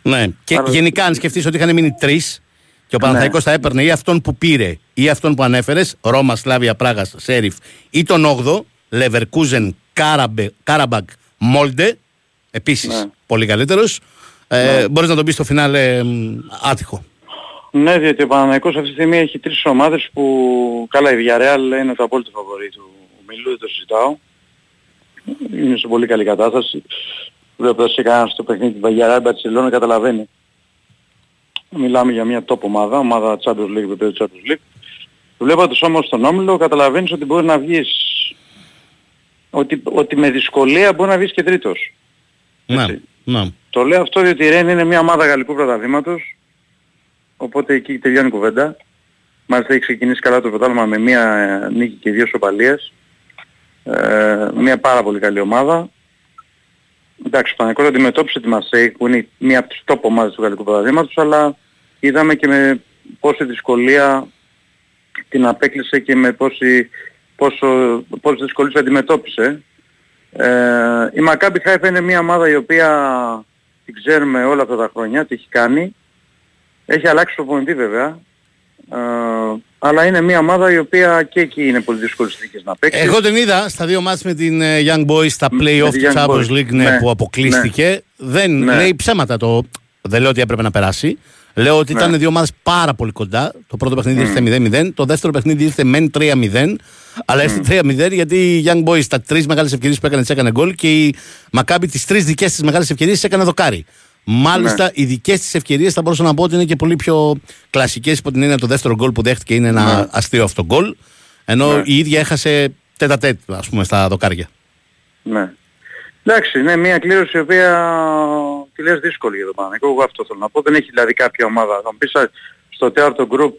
B: Ναι. Και
G: Άρα-
B: γενικά, αν σκεφτείς ότι είχαν μείνει τρεις και ο Παναθηναϊκός θα έπαιρνε ή αυτόν που πήρε ή αυτόν που ανέφερες, Ρώμα, Σλάβια, Πράγα, Σέριφ, ή τον 8ο, Λεβερκούζεν, Κάραμπε- Κάραμπακ, Μόλντε, επίσης
G: Ναι.
B: πολύ καλύτερος. Ε, Μπορείς να τον πεις στο φινάλε μ, άτυχο.
G: Ναι, διότι ο Παναθηναϊκός αυτή τη στιγμή έχει τρεις ομάδες που καλά η Villarreal είναι το απόλυτο φαβορή του Μιλού, δεν το συζητάω. Είναι σε πολύ καλή κατάσταση. Βλέποντας σε κανένας στο παιχνίδι του Villarreal Barcelona καταλαβαίνει. Μιλάμε για μια top ομάδα, ομάδα Champions League, επίπεδο Champions League. Βλέποντας όμως τον Όμιλο καταλαβαίνεις ότι μπορείς να βγεις ότι, ότι με δυσκολία μπορεί να βγεις και τρίτος.
B: Ναι.
G: Έτσι.
B: ναι.
G: Το λέω αυτό διότι η Ρεν είναι μια ομάδα γαλλικού πρωταθλήματος, οπότε εκεί τελειώνει η κουβέντα. Μάλιστα έχει ξεκινήσει καλά το πρωτάθλημα με μια ε, νίκη και δύο σοπαλίες. Ε, μια πάρα πολύ καλή ομάδα. Εντάξει, ο Παναγικός αντιμετώπισε τη Μασέη που είναι μία από τις top ομάδες του γαλλικού πρωταθλήματος, αλλά είδαμε και με πόση δυσκολία την απέκλεισε και με πόση, πόσο, πόσες δυσκολίες αντιμετώπισε. Ε, η Μακάμπι Χάιφα είναι μια ομάδα η οποία την ξέρουμε όλα αυτά τα χρόνια, τι έχει κάνει. Έχει αλλάξει προπονητή βέβαια. Ε, αλλά είναι μια ομάδα η οποία και εκεί είναι πολύ δύσκολες συνθήκες να παίξει.
B: Εγώ την είδα στα δύο μάτς με την ε, Young Boys στα
G: Με
B: play-off
G: της
B: του
G: Young
B: Champions
G: Boys.
B: League ναι,
G: Ναι,
B: που αποκλείστηκε. Δεν
G: Ναι.
B: λέει ψέματα το. Δεν λέω ότι έπρεπε να περάσει. Λέω ότι
G: Ναι.
B: ήταν δύο ομάδες πάρα πολύ κοντά. Το πρώτο παιχνίδι ήρθε 0-0. Το δεύτερο παιχνίδι ήρθε μεν 3-0. Αλλά ήρθε 3-0 γιατί οι Young Boys τα τρεις μεγάλες ευκαιρίες που έκανε τις έκανε γκολ και η Μακάμπη τις τρεις δικές της μεγάλες ευκαιρίες έκανε δοκάρι. Μάλιστα,
G: Ναι.
B: οι δικές της ευκαιρίες θα μπορούσα να πω ότι είναι και πολύ πιο κλασικές υπό την έννοια το δεύτερο γκολ που δέχτηκε είναι ένα
G: Ναι.
B: αστείο αυτό γκολ. Ενώ
G: Ναι.
B: η ίδια έχασε τέτα τέτ, ας πούμε, στα δοκάρια.
G: Ναι. Εντάξει, είναι μια κλήρωση η οποία τη λες δύσκολη για τον Παναγικό. Εγώ αυτό θέλω να πω. Δεν έχει δηλαδή κάποια ομάδα. Θα μου πεις α, στο τέταρτο γκρουπ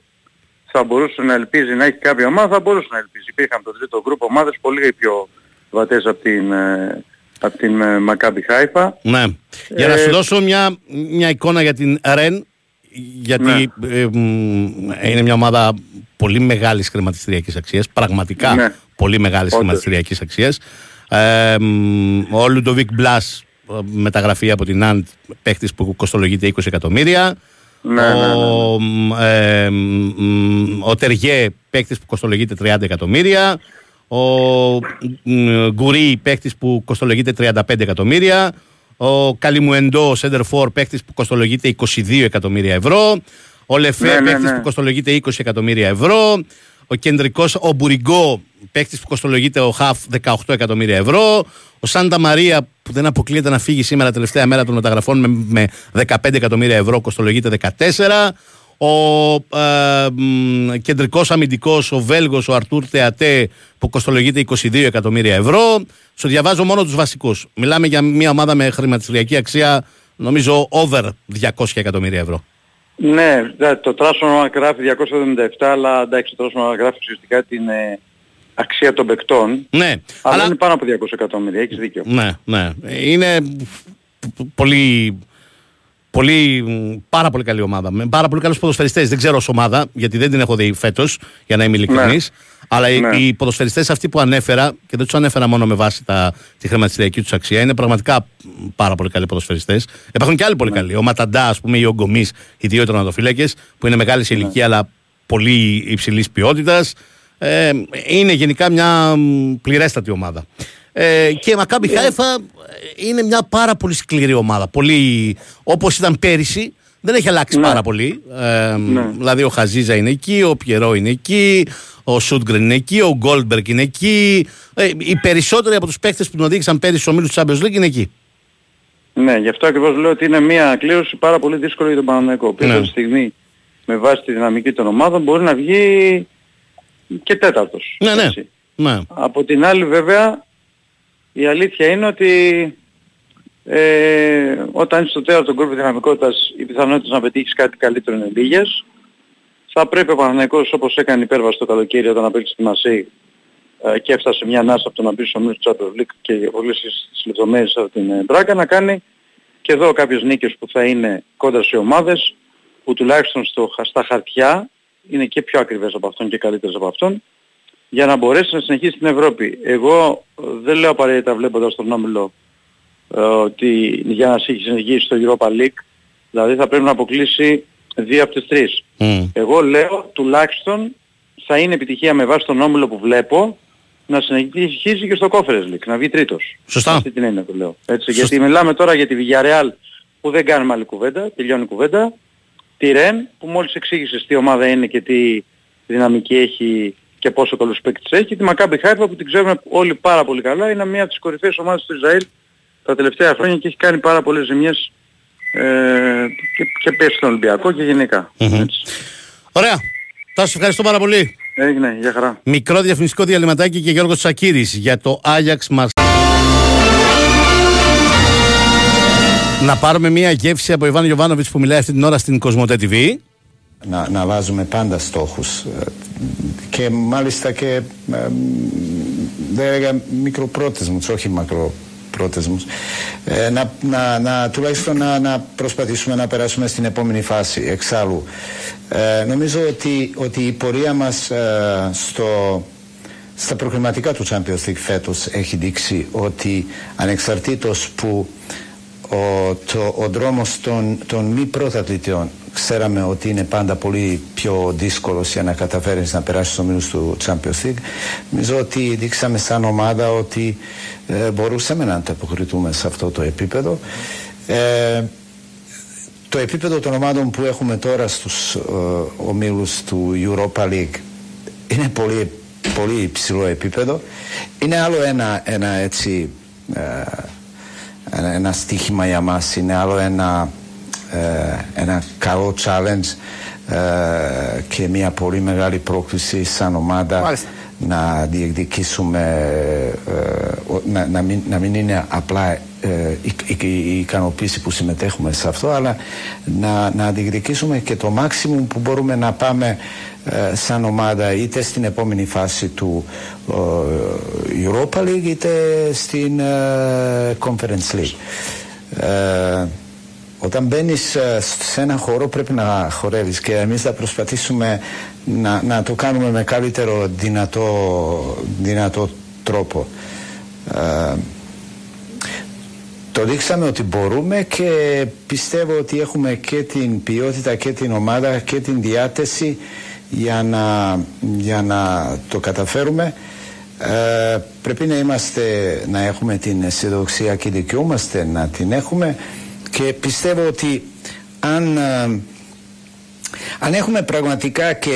G: θα μπορούσε να ελπίζει να έχει κάποια ομάδα, θα μπορούσε να ελπίζει. Υπήρχαν το τρίτο γκρουπ ομάδες πολύ πιο βατές από την, ε, από την ε, Μακάμπι Χάιφα.
B: Ναι. Για να
G: Ε,
B: σου δώσω μια, μια εικόνα για την Ρεν, γιατί ε, μ, είναι μια ομάδα πολύ μεγάλης χρηματιστηριακής αξίας, πραγματικά
G: Ναι.
B: πολύ μεγάλης
G: Όντως.
B: χρηματιστηριακής αξίας. Ε, μ, ο Λουντοβίκ Μπλάς, ε, μεταγραφή από την Ναντ, παίχτης που κοστολογείται 20 εκατομμύρια.
G: Ναι, ναι, ναι, ναι.
B: ο, μ, ε, μ, ο Τεριέ, παίκτης που κοστολογείται 30 εκατομμύρια. Ο μ, Γκουρί, παίκτης που κοστολογείται 35 εκατομμύρια. Ο Καλιμουεντό, center for, παίκτης που κοστολογείται 22 εκατομμύρια ευρώ. Ο Λεφέ,
G: Ναι, ναι,
B: παίκτης
G: ναι.
B: που κοστολογείται 20 εκατομμύρια ευρώ. Ο κεντρικός, ο Μπουριγκό, παίκτης που κοστολογείται ο Χαφ 18 εκατομμύρια ευρώ. Ο Σάντα Μαρία, που δεν αποκλείεται να φύγει σήμερα τελευταία μέρα των μεταγραφών με, με 15 εκατομμύρια ευρώ, κοστολογείται 14. Ο ε, μ, κεντρικός αμυντικός, ο Βέλγος, ο Αρτούρ Θεατέ, που κοστολογείται 22 εκατομμύρια ευρώ. Σου διαβάζω μόνο τους βασικούς. Μιλάμε για μια ομάδα με χρηματιστηριακή νομίζω, over 200 εκατομμύρια ευρώ.
G: Ναι, δε, το τράσο γράφει 277, αλλά εντάξει, το τράσο γράφει ουσιαστικά την ε, αξία των παικτών.
B: Ναι,
G: Αλλά, είναι πάνω από 200 εκατομμύρια, έχεις δίκιο.
B: Ναι, ναι. Είναι π- πολύ, πολύ, πάρα πολύ καλή ομάδα. Με πάρα πολύ καλούς ποδοσφαιριστές. Δεν ξέρω ως ομάδα, γιατί δεν την έχω δει φέτος, για να είμαι ειλικρινής. Αλλά οι-
G: Ναι.
B: οι ποδοσφαιριστές αυτοί που ανέφερα, και δεν τους ανέφερα μόνο με βάση τα, τη χρηματιστηριακή τους αξία, είναι πραγματικά πάρα πολύ καλοί ποδοσφαιριστές. Υπάρχουν και άλλοι πολύ καλοί. Ο Ματαντά, ας πούμε, ή ο Γκομής, οι δύο τερματοφύλακες, που είναι μεγάλης σε ηλικία, αλλά πολύ υψηλής ποιότητας. Ε, είναι γενικά μια μ, πληρέστατη ομάδα. Ε, και η Μακάμπι Χάιφα ε, είναι μια πάρα πολύ σκληρή ομάδα. Πολύ, όπως ήταν πέρυσι, δεν έχει αλλάξει
G: Ναι.
B: πάρα πολύ. Ε,
G: Ναι.
B: Δηλαδή ο Χαζίζα είναι εκεί, ο Πιερό είναι εκεί, ο Σούτγκριν είναι εκεί, ο Γκόλμπεργκ είναι εκεί. Ε, οι περισσότεροι από τους παίκτες που τον οδήγησαν πέρυσι στους ομίλους του Champions League είναι εκεί.
G: Ναι, γι' αυτό ακριβώς λέω ότι είναι μια κλήρωση πάρα πολύ δύσκολη για τον Παναναϊκό. Ο οποίος
B: Ναι.
G: αυτή τη στιγμή με βάση τη δυναμική των ομάδων μπορεί να βγει και τέταρτος.
B: Ναι, ναι.
G: έτσι.
B: ναι.
G: Από την άλλη βέβαια η αλήθεια είναι ότι Ε, όταν είσαι στο τέταρτο γκρουπ δυναμικότητας οι πιθανότητες να πετύχεις κάτι καλύτερο είναι λίγες. Θα πρέπει ο Παναθηναϊκός όπως έκανε υπέρβαση το καλοκαίρι όταν απέκτησε τη Μασέη ε, και έφτασε μια ανάσα από το να μπει στο μήνυμα του Champions League και πολύ στις λεπτομέρειες από την ε, Μπράκα να κάνει και εδώ κάποιες νίκες που θα είναι κοντά σε ομάδες που τουλάχιστον στο, στα χαρτιά είναι και πιο ακριβές από αυτόν και καλύτερες από αυτόν για να μπορέσει να συνεχίσει την Ευρώπη. Εγώ ε, δεν λέω απαραίτητα βλέποντας τον Όμιλο ε, ότι για να συνεχίσει στο Europa League δηλαδή θα πρέπει να αποκλείσει δύο από τις τρεις. Εγώ λέω τουλάχιστον θα είναι επιτυχία με βάση τον Όμιλο που βλέπω να συνεχίσει και στο Conference League, να βγει τρίτος.
B: Σωστά.
G: Αυτή την έννοια το λέω. Έτσι, γιατί μιλάμε τώρα για τη Villarreal που δεν κάνουμε άλλη κουβέντα, τελειώνει η κουβέντα. Τη Ρεν που μόλις εξήγησες τι ομάδα είναι και τι δυναμική έχει και πόσο καλούς παίκτες έχει. Τη Maccabi Haifa που την ξέρουμε όλοι πάρα πολύ καλά. Είναι μια από τις κορυφαίες ομάδες του Ισραήλ τα τελευταία χρόνια και έχει κάνει πάρα πολλές ζημιές ε, και, και πέσει στον Ολυμπιακό και γενικά. Έτσι.
B: Ωραία. Θα σας ευχαριστώ πάρα πολύ.
G: Έγινε, για χαρά.
B: Μικρό διαφημιστικό διαλυματάκι και Γιώργος Σακύρης για το Άγιαξ Μαρ. Να πάρουμε μια γεύση από Ιβάν Γιωβάνοβιτς που μιλάει αυτή την ώρα στην Κοσμοτέ TV.
H: Να, να βάζουμε πάντα στόχους. Ε, και μάλιστα και ε, δεν έλεγα μικροπρόθεσμους, όχι μακροπρόθεσμους. Ε, να, να, να, τουλάχιστον να, να προσπαθήσουμε να περάσουμε στην επόμενη φάση. Εξάλλου ε, νομίζω ότι, ότι η πορεία μας ε, στο, στα προκριματικά του Champions League φέτος έχει δείξει ότι ανεξαρτήτως που ο, το, ο δρόμος των, των μη πρωταθλητών ξέραμε ότι είναι πάντα πολύ πιο δύσκολος για να καταφέρεις να περάσεις στο μήνους του Champions League. Νομίζω ότι δείξαμε σαν ομάδα ότι ε, μπορούσαμε να ανταποκριθούμε σε αυτό το επίπεδο. Ε, το επίπεδο των ομάδων που έχουμε τώρα στους ε, ομίλους του Europa League είναι πολύ, πολύ υψηλό επίπεδο. Είναι άλλο ένα, ένα έτσι ε, ένα, ένα στοίχημα για μας είναι άλλο ένα, ε, ένα καλό challenge ε, και μια πολύ μεγάλη πρόκληση σαν ομάδα
E: Μάλιστα.
H: να διεκδικήσουμε ε, να, να, μην, να μην είναι απλά ε, η, η- η ικανοποίηση που συμμετέχουμε σε αυτό αλλά να, να διεκδικήσουμε και το maximum που μπορούμε να πάμε ε, σαν ομάδα είτε στην επόμενη φάση του ε, Europa League είτε στην ε, Conference League. Ε, όταν μπαίνεις σε ένα χώρο πρέπει να χορεύεις και εμείς θα προσπαθήσουμε να, να το κάνουμε με καλύτερο δυνατό, δυνατό τρόπο. Ε, το δείξαμε ότι μπορούμε και πιστεύω ότι έχουμε και την ποιότητα και την ομάδα και την διάθεση για να, για να το καταφέρουμε. Ε, πρέπει να είμαστε, να έχουμε την αισιοδοξία και δικαιούμαστε να την έχουμε και πιστεύω ότι αν, ε, αν έχουμε πραγματικά και,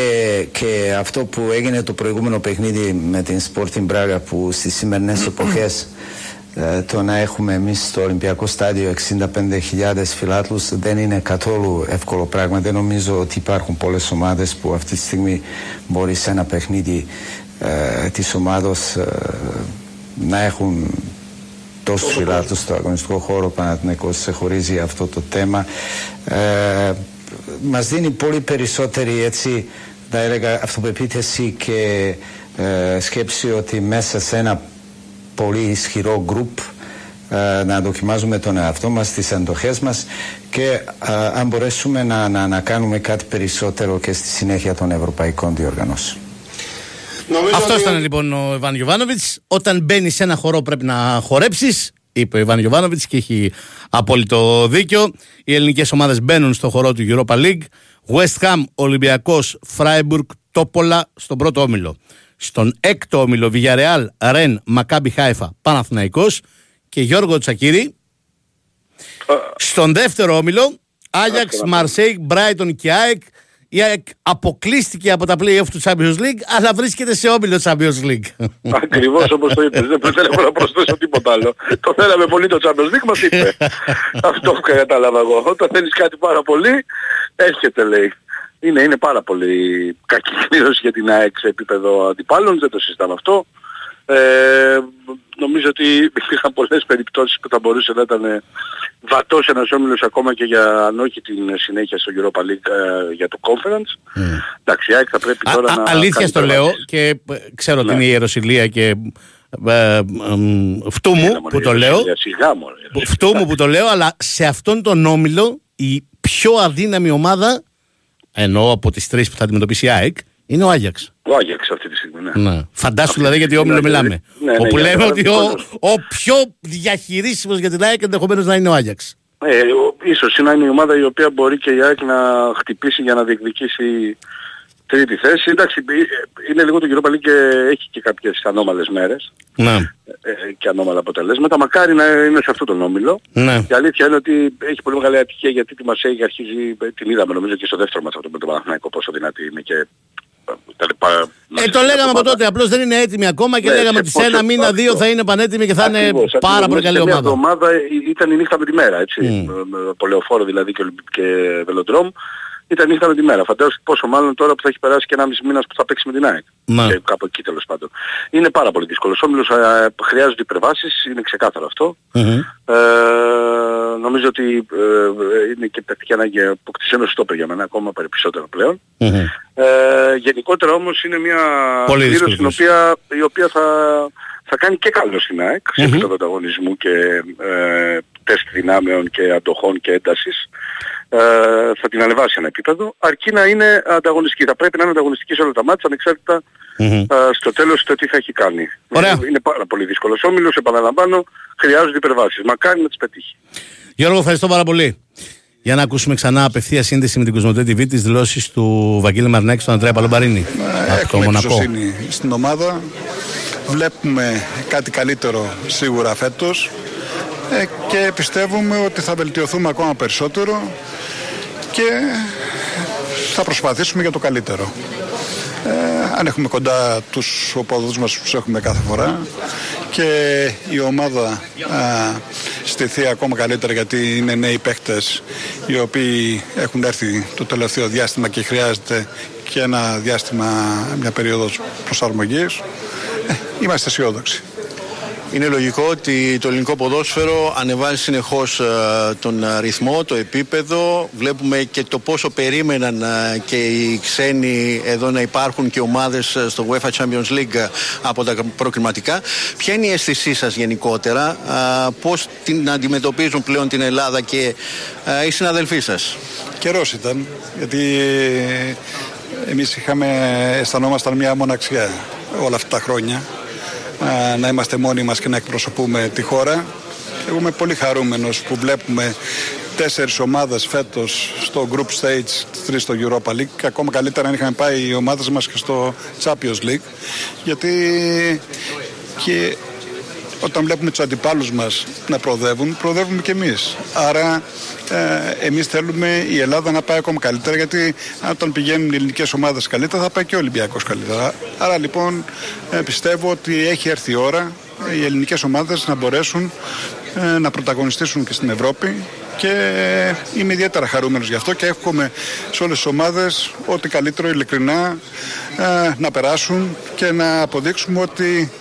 H: και αυτό που έγινε το προηγούμενο παιχνίδι με την Sporting Braga που στις σημερινές εποχές ε, το να έχουμε εμείς στο Ολυμπιακό Στάδιο 65.000 φιλάθλους δεν είναι καθόλου εύκολο πράγμα. Δεν νομίζω ότι υπάρχουν πολλές ομάδες που αυτή τη στιγμή μπορεί σε ένα παιχνίδι ε, της ομάδος ε, να έχουν τόσους φιλάθλους στο αγωνιστικό χώρο. Ο Παναθηναϊκός σε χωρίζει αυτό το θέμα. Ε, μας δίνει πολύ περισσότερη έτσι θα έλεγα αυτοπεποίθηση και ε, σκέψη ότι μέσα σε ένα πολύ ισχυρό γκρουπ ε, να δοκιμάζουμε τον εαυτό μας, τις αντοχές μας και ε, αν μπορέσουμε να, να, να κάνουμε κάτι περισσότερο και στη συνέχεια των ευρωπαϊκών διοργανώσεων.
B: Αυτός ήταν λοιπόν ο Ιβάν Γιοβάνοβιτ. Όταν μπαίνει σε ένα χώρο πρέπει να χορέψεις, είπε ο Ιβάν Γιοβάνοβιτ και έχει απόλυτο δίκιο. Οι ελληνικές ομάδες μπαίνουν στο χώρο του Europa League. West Ham, Ολυμπιακός, Freiburg, Τόπολα στον πρώτο όμιλο. Στον έκτο όμιλο Villarreal, Ρεν, Μακάμπι Χάιφα, Παναθηναϊκός και Γιώργο Τσακύρη. Στον δεύτερο όμιλο, Άγιαξ, Μαρσέικ, Μπράιτον και ΑΕΚ. Η ΑΕΚ αποκλείστηκε από τα play-off του Champions League, αλλά βρίσκεται σε όμιλο Champions League.
I: Ακριβώς όπως το είπες. Δεν θέλω να προσθέσω τίποτα άλλο. Το θέλαμε πολύ το Champions League, μας είπε. Αυτό που κατάλαβα εγώ. Όταν θέλεις κάτι πάρα πολύ, έρχεται λέει. Είναι, είναι πάρα πολύ κακή κλήρωση για την ΑΕΚ σε επίπεδο αντιπάλων, δεν το συζητάμε αυτό. Ε, νομίζω ότι υπήρχαν πολλές περιπτώσεις που θα μπορούσε να ήταν ε, βατός ένας όμιλος ακόμα και για αν όχι την συνέχεια στο Europa League ε, για το Conference. Εντάξει, η ΑΕΚ θα πρέπει
B: Α,
I: τώρα
B: α,
I: να
B: αλήθεια
I: κάνει
B: στο λέω
I: προβάσεις.
B: και ε, ξέρω ότι
I: Ναι.
B: είναι η Ιεροσιλία και ε, ε, μ, φτού μου
I: Έλα, μωρέ,
B: που το
I: η
B: λέω.
I: Ρωσία, Σιγά μωρέ.
B: που- Φτού μου που το λέω, αλλά σε αυτόν τον όμιλο η πιο αδύναμη ομάδα, εννοώ από τις τρεις που θα αντιμετωπίσει η ΑΕΚ, είναι ο Άγιαξ.
I: Ο Άγιαξ αυτή τη στιγμή, ναι.
B: Ναι. Φαντάσου
I: Αυτή
B: δηλαδή
I: τη
B: γιατί
I: στιγμή,
B: όμιλο
I: ναι,
B: μιλάμε.
I: ναι, ναι,
B: όπου
I: για
B: λέμε
I: να
B: ότι ο,
I: παραδείγματος.
B: ο πιο διαχειρίσιμος για την ΑΕΚ ενδεχομένως να είναι ο Άγιαξ.
I: Ε, ο- ίσως είναι η ομάδα η οποία μπορεί και η ΑΕΚ να χτυπήσει για να διεκδικήσει τρίτη θέση. Εντάξει, ε, είναι λίγο το Europa League και έχει και κάποιες ανώμαλες μέρες
B: Ναι.
I: ε, και ανώμαλα αποτελέσματα. Μακάρι να είναι σε αυτό τον όμιλο.
B: Ναι.
I: Η αλήθεια είναι ότι έχει πολύ μεγάλη ατυχία γιατί τη Μασέγη αρχίζει, ε, την είδαμε νομίζω και στο δεύτερο μας αυτό με τον Παναθηναϊκό πόσο δυνατή είναι και ε, τα λοιπά.
B: Ε, το λέγαμε από τότε. Απλώς δεν είναι έτοιμη ακόμα και
I: Ναι,
B: λέγαμε
I: σε
B: ότι σε
I: πόσο-
B: ένα μήνα, δύο
I: αυτό.
B: θα είναι πανέτοιμη και θα είναι
I: Ακριβώς,
B: πάρα
I: ακριβώς.
B: πολύ
I: Μέσα
B: καλή
I: σε μια
B: ομάδα.
I: εβδομάδα ε, ήταν η νύχτα με τη μέρα, έτσι.
B: Μμ.
I: Με, με το λεωφόρο δηλαδή και, Ολυμπ- και βελοντρόμ. Ήταν νύχτα με τη μέρα. Φαντάζομαι πόσο μάλλον τώρα που θα έχει περάσει και ένα μισή μήνας που θα παίξει με την ΑΕΚ.
B: Ναι.
I: Και κάπου εκεί τέλος πάντων. Είναι πάρα πολύ δύσκολος. Ο Όμιλος ε, χρειάζονται υπερβάσεις, είναι ξεκάθαρο αυτό.
B: Μμμ.
I: Ε, νομίζω ότι ε, είναι και τακτική ανάγκη αποκτήσει ένα στόπερ για μένα ακόμα περισσότερο πλέον.
B: Μμμ.
I: Ε, γενικότερα όμως είναι μια
B: Πολύ
I: κλήρωση
B: δύσκολη
I: την οποία, η οποία θα, θα κάνει και καλό στην ΑΕΚ σε επίπεδο ανταγωνισμού και ε, τεστ δυνάμεων και αντοχών και έντασης. Ε, θα την ανεβάσει ένα επίπεδο αρκεί να είναι ανταγωνιστική. Θα πρέπει να είναι ανταγωνιστική σε όλα τα μάτια ανεξάρτητα
B: Μμμ.
I: ε, στο τέλος το τι θα έχει κάνει.
B: Ωραία.
I: Είναι, είναι πάρα πολύ δύσκολος όμιλος, επαναλαμβάνω, χρειάζονται υπερβάσεις. Μακάρι να τις πετύχει.
B: Γιώργο, ευχαριστώ πάρα πολύ. Για να ακούσουμε ξανά απευθεία σύνδεση με την Κοσμοτέ TV τις δηλώσεις του Βαγγέλη Μαρνάκη στον Αντρέα Παλομπαρίνη. από το
J: Έχουμε
B: Μονακό.
J: εμπιστοσύνη στην ομάδα. Βλέπουμε κάτι καλύτερο σίγουρα φέτος ε, και πιστεύουμε ότι θα βελτιωθούμε ακόμα περισσότερο και θα προσπαθήσουμε για το καλύτερο. Ε, αν έχουμε κοντά τους οπαδούς μας που τους έχουμε κάθε φορά και η ομάδα α, στηθεί ακόμα καλύτερα γιατί είναι νέοι παίχτες οι οποίοι έχουν έρθει το τελευταίο διάστημα και χρειάζεται και ένα διάστημα, μια περίοδος προσαρμογής. Ε, είμαστε αισιόδοξοι.
K: Είναι λογικό ότι το ελληνικό ποδόσφαιρο ανεβάζει συνεχώς ε, τον ε, ρυθμό, το επίπεδο. Βλέπουμε και το πόσο περίμεναν ε, και οι ξένοι εδώ να υπάρχουν και ομάδες ε, στο UEFA Champions League ε, από τα προκριματικά. Ποια είναι η αίσθησή σας γενικότερα, ε, πώς την αντιμετωπίζουν πλέον την Ελλάδα και ε, οι συναδελφοί σας;
J: Καιρός ήταν, γιατί εμείς είχαμε, αισθανόμασταν μια μοναξιά όλα αυτά τα χρόνια α, να είμαστε μόνοι μας και να εκπροσωπούμε τη χώρα. Εγώ είμαι πολύ χαρούμενος που βλέπουμε τέσσερις ομάδες φέτος στο group stage, τρεις στο Europa League και ακόμα καλύτερα αν είχαμε πάει οι ομάδες μας και στο Champions League γιατί και όταν βλέπουμε τους αντιπάλους μας να προοδεύουν, προοδεύουμε και εμείς. Άρα ε, εμείς θέλουμε η Ελλάδα να πάει ακόμα καλύτερα γιατί όταν πηγαίνουν οι ελληνικές ομάδες καλύτερα θα πάει και ο Ολυμπιακός καλύτερα. Άρα λοιπόν ε, πιστεύω ότι έχει έρθει η ώρα ε, οι ελληνικές ομάδες να μπορέσουν ε, να πρωταγωνιστήσουν και στην Ευρώπη και είμαι ιδιαίτερα χαρούμενος γι' αυτό και εύχομαι σε όλες τις ομάδες ό,τι καλύτερο ειλικρινά ε, να περάσουν και να αποδείξουμε ότι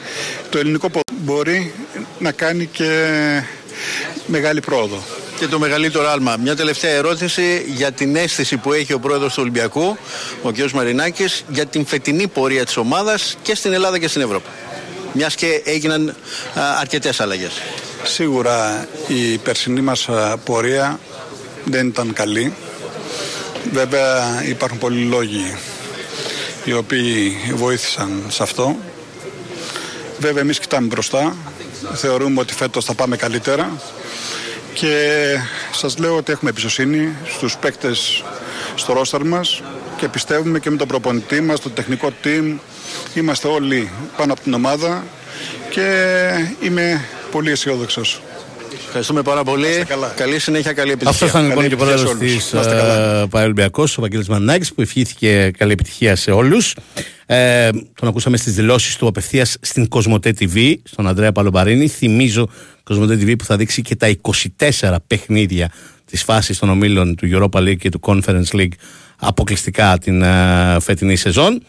J: το ελληνικό ποδόσφαιρο μπορεί να κάνει και μεγάλη πρόοδο.
K: Και το μεγαλύτερο άλμα. Μια τελευταία ερώτηση για την αίσθηση που έχει ο πρόεδρος του Ολυμπιακού, ο κ. Μαρινάκης, για την φετινή πορεία της ομάδας και στην Ελλάδα και στην Ευρώπη. Μιας και έγιναν α, αρκετές αλλαγές.
J: Σίγουρα η περσινή μας α, πορεία δεν ήταν καλή. Βέβαια υπάρχουν πολλοί λόγοι οι οποίοι βοήθησαν σε αυτό. Βέβαια εμείς κοιτάμε μπροστά. Θεωρούμε ότι φέτος θα πάμε καλύτερα. Και σας λέω ότι έχουμε εμπιστοσύνη στους παίκτες στο ρόστερ μας και πιστεύουμε και με τον προπονητή μας, το τεχνικό team. Είμαστε όλοι πάνω από την ομάδα και είμαι πολύ αισιόδοξος.
K: Ευχαριστούμε πάρα πολύ. Καλή συνέχεια, καλή επιτυχία.
B: Αυτός ήταν λοιπόν και ο
J: Καλή
B: πρόεδρος
J: επιτυχία
B: τη
J: σε όλους. Να είστε καλά.
B: Παελμπιακό, ο Βαγγέλης Μανάκης, που ευχήθηκε καλή επιτυχία σε όλους. Ε, τον ακούσαμε στις δηλώσεις του απευθείας στην Κοσμοτέ TV, στον Ανδρέα Παλομπαρίνη. Θυμίζω Κοσμοτέ TV που θα δείξει και τα 24 παιχνίδια της φάσης των ομίλων του Europa League και του Conference League αποκλειστικά την ε, φετινή σεζόν.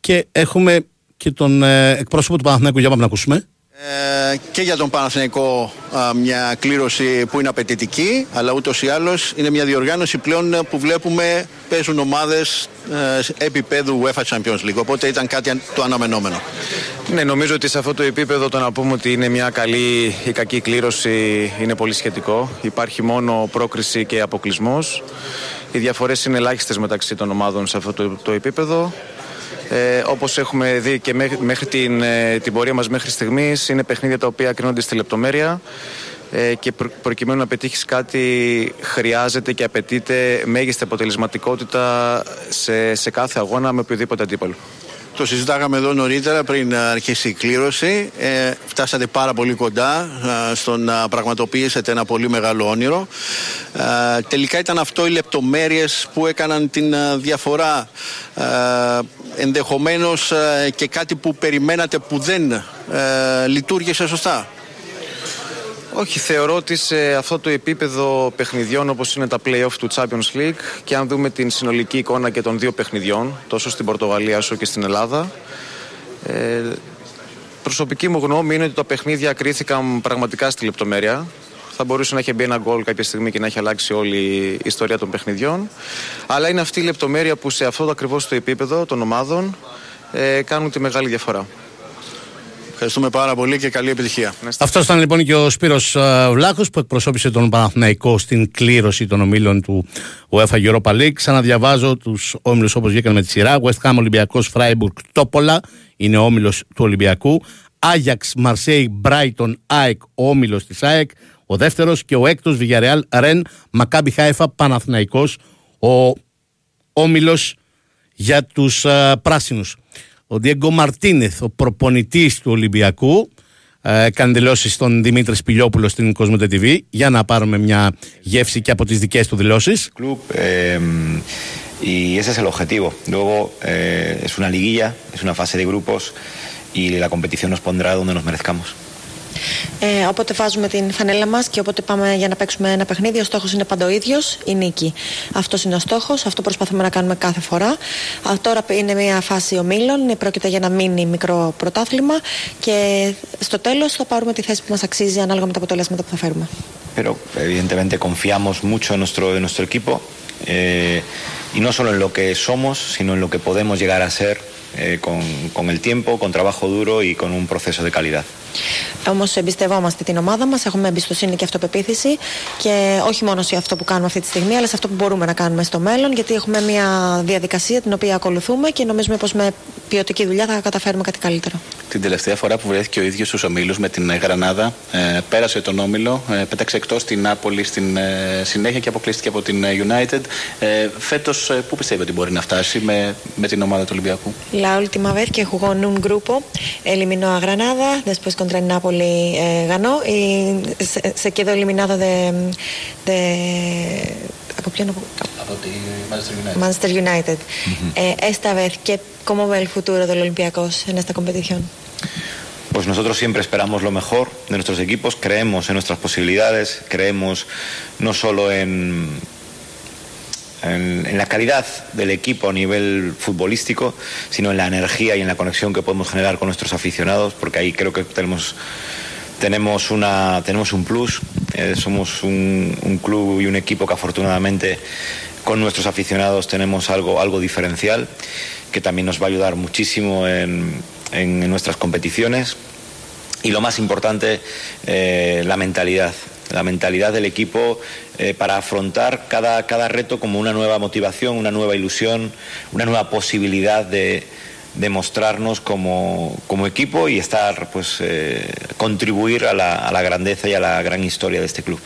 B: Και έχουμε και τον ε, εκπρόσωπο του Παναθηναϊκού. Για πάμε να ακούσουμε.
K: Ε, και για τον Παναθηναϊκό α, μια κλήρωση που είναι απαιτητική αλλά ούτως ή άλλως είναι μια διοργάνωση πλέον ε, που βλέπουμε παίζουν ομάδες ε, επίπεδου UEFA Champions League οπότε ήταν κάτι αν- το αναμενόμενο
L: Ναι, νομίζω ότι σε αυτό το επίπεδο το να πούμε ότι είναι μια καλή ή κακή κλήρωση είναι πολύ σχετικό. Υπάρχει μόνο πρόκριση και αποκλεισμός. Οι διαφορές είναι ελάχιστες μεταξύ των ομάδων σε αυτό το, το επίπεδο. Ε, όπως έχουμε δει και μέχρι, μέχρι την, ε, την πορεία μας μέχρι στιγμής είναι παιχνίδια τα οποία κρίνονται στη λεπτομέρεια ε, και προ- προκειμένου να πετύχεις κάτι χρειάζεται και απαιτείται μέγιστη αποτελεσματικότητα σε, σε κάθε αγώνα με οποιοδήποτε αντίπαλο.
K: Το συζητάγαμε εδώ νωρίτερα πριν α, αρχίσει η κλήρωση. Ε, φτάσατε πάρα πολύ κοντά α, στο να πραγματοποιήσετε ένα πολύ μεγάλο όνειρο. Α, τελικά ήταν αυτό οι λεπτομέρειες που έκαναν την α, διαφορά. Α, ενδεχομένως α, και κάτι που περιμένατε που δεν α, λειτουργήσε σωστά;
L: Όχι, θεωρώ ότι σε αυτό το επίπεδο παιχνιδιών όπως είναι τα play-off του Champions League και αν δούμε την συνολική εικόνα και των δύο παιχνιδιών, τόσο στην Πορτογαλία όσο και στην Ελλάδα, ε, προσωπική μου γνώμη είναι ότι τα παιχνίδια κρίθηκαν πραγματικά στη λεπτομέρεια. Θα μπορούσε να έχει μπει ένα γκολ κάποια στιγμή και να έχει αλλάξει όλη η ιστορία των παιχνιδιών. Αλλά είναι αυτή η λεπτομέρεια που σε αυτό το ακριβώς το επίπεδο των ομάδων ε, κάνουν τη μεγάλη διαφορά.
K: Ευχαριστούμε πάρα πολύ και καλή επιτυχία.
B: Αυτός ήταν λοιπόν και ο Σπύρος ε, Βλάχος που εκπροσώπησε τον Παναθηναϊκό στην κλήρωση των ομίλων του UEFA Europa League. Ξαναδιαβάζω τους όμιλους όπως βγήκαν με τη σειρά. West Ham Ολυμπιακός Φράιμπουργκ Τόπολα είναι ο όμιλος του Ολυμπιακού. Άγιαξ Μαρσέη Μπράιτον ΑΕΚ ο όμιλος της ΑΕΚ. Ο δεύτερος και ο έκτος Βιγιαρεάλ Ρεν Μακάμπι Χάιφα Παναθηναϊκός ο όμιλος για τους πράσινους. Ο Διέγκο Μαρτίνεθ, ο προπονητής του Ολυμπιακού, ε, έκανε δηλώσεις στον Δημήτρης Σπηλιόπουλο στην Κοσμοτέ TV για να πάρουμε μια γεύση και από τις δικές του δηλώσεις.
M: club eh, y ese es el objetivo. Luego eh, es una liguilla, es una fase de grupos y la competición nos pondrá donde nos merezcamos.
N: Ε, όποτε βάζουμε την φανέλα μας και όποτε πάμε για να παίξουμε ένα παιχνίδι, ο στόχος είναι πάντα ο ίδιος, η νίκη. Αυτός είναι ο στόχος, αυτό προσπαθούμε να κάνουμε κάθε φορά. Α, τώρα είναι μια φάση ομίλων, πρόκειται για ένα μίνι μικρό πρωτάθλημα και στο τέλος θα πάρουμε τη θέση που μας αξίζει ανάλογα με τα αποτελέσματα που θα φέρουμε.
M: Pero evidentemente confiamos mucho en nuestro, en nuestro equipo eh, y no solo en lo que somos, sino en lo que podemos llegar a ser eh, con, con el tiempo, con trabajo duro y con un proceso de calidad.
N: Όμως εμπιστευόμαστε την ομάδα μας, έχουμε εμπιστοσύνη και αυτοπεποίθηση και όχι μόνο σε αυτό που κάνουμε αυτή τη στιγμή, αλλά σε αυτό που μπορούμε να κάνουμε στο μέλλον, γιατί έχουμε μια διαδικασία την οποία ακολουθούμε και νομίζουμε πως με ποιοτική δουλειά θα καταφέρουμε κάτι καλύτερο.
O: Την τελευταία φορά που βρέθηκε ο ίδιος στους ομίλους με την ε, Γρανάδα, ε, πέρασε τον όμιλο, ε, πέταξε εκτός την Νάπολη στην ε, συνέχεια και αποκλείστηκε από την ε, United. Ε, Φέτος, πού πιστεύει ότι μπορεί να φτάσει με, με την ομάδα του Ολυμπιακού;
N: la última vez que jugó en un grupo, eliminó a Granada, después contra el Napoli eh, ganó y se, quedó eliminado de... de
O: Manchester United.
N: Manchester United. Eh, esta vez, ¿qué, ¿cómo ve el futuro del Olympiacos en esta competición?
M: pues nosotros siempre esperamos lo mejor de nuestros equipos, creemos en nuestras posibilidades, creemos no solo en, en, la calidad del equipo a nivel futbolístico, sino en la energía y en la conexión que podemos generar con nuestros aficionados, porque ahí creo que tenemos tenemos una tenemos un plus. Eh, somos un, club y un equipo que afortunadamente con nuestros aficionados tenemos algo algo diferencial que también nos va a ayudar muchísimo en, en- en nuestras competiciones. Y lo más importante eh, la mentalidad la mentalidad del equipo eh, para afrontar cada, cada reto como una nueva motivación, una nueva ilusión, una nueva posibilidad de, de mostrarnos como, como equipo y estar, pues, eh, contribuir a la, a la grandeza y a la gran historia de este club.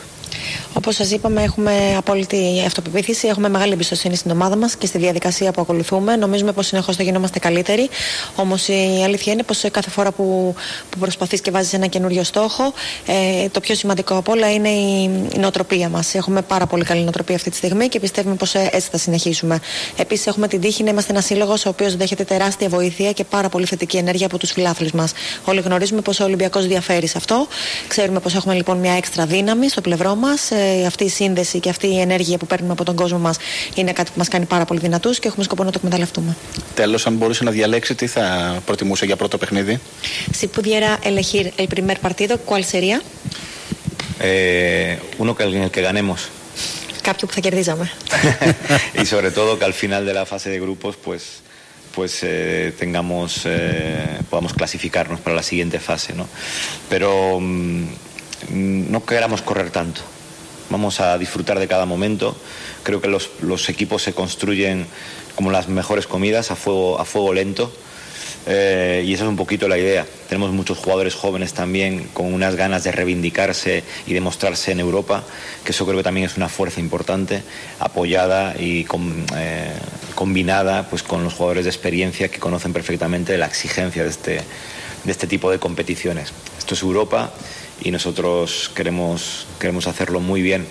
N: Όπως σας είπαμε, έχουμε απόλυτη αυτοπεποίθηση, έχουμε μεγάλη εμπιστοσύνη στην ομάδα μας και στη διαδικασία που ακολουθούμε. Νομίζουμε πως συνεχώς θα γινόμαστε καλύτεροι. Όμως η αλήθεια είναι πως κάθε φορά που, που προσπαθείς και βάζεις ένα καινούριο στόχο, ε, το πιο σημαντικό από όλα είναι η, η νοοτροπία μας. Έχουμε πάρα πολύ καλή νοοτροπία αυτή τη στιγμή και πιστεύουμε πως έτσι θα συνεχίσουμε. Επίσης, έχουμε την τύχη να είμαστε ένας σύλλογος ο οποίος δέχεται τεράστια βοήθεια και πάρα πολύ θετική ενέργεια από τους φιλάθλους μας. Όλοι γνωρίζουμε πως ο Ολυμπιακός διαφέρει σε αυτό. Ξέρουμε πως έχουμε λοιπόν μια έξτρα δύναμη στο πλευρό μας, Ε, αυτή η σύνδεση και αυτή η ενέργεια που παίρνουμε από τον κόσμο μας είναι κάτι που μας κάνει πάρα πολύ δυνατούς και έχουμε σκοπό να το εκμεταλλευτούμε.
O: Τέλος, αν μπορούσε να διαλέξει, τι θα προτιμούσε για πρώτο παιχνίδι;
N: Si pudiera elegir el primer partido, ¿cuál sería?
M: Eh, uno que, en el que ganemos.
N: Κάποιο που θα κερδίζαμε.
M: y sobre todo que al final de la fase de grupos pues pues eh, tengamos eh, podamos clasificarnos para la siguiente fase no; Pero mm, no queramos correr tanto vamos a disfrutar de cada momento creo que los, los equipos se construyen como las mejores comidas a fuego a fuego lento eh, y esa es un poquito la idea. Tenemos muchos jugadores jóvenes también con unas ganas de reivindicarse y de mostrarse en Europa, que eso creo que también es una fuerza importante, apoyada y eh, combinada pues, con los jugadores de experiencia que conocen perfectamente la exigencia de este, de este tipo de competiciones. Esto es Europa y nosotros queremos, queremos hacerlo muy bien.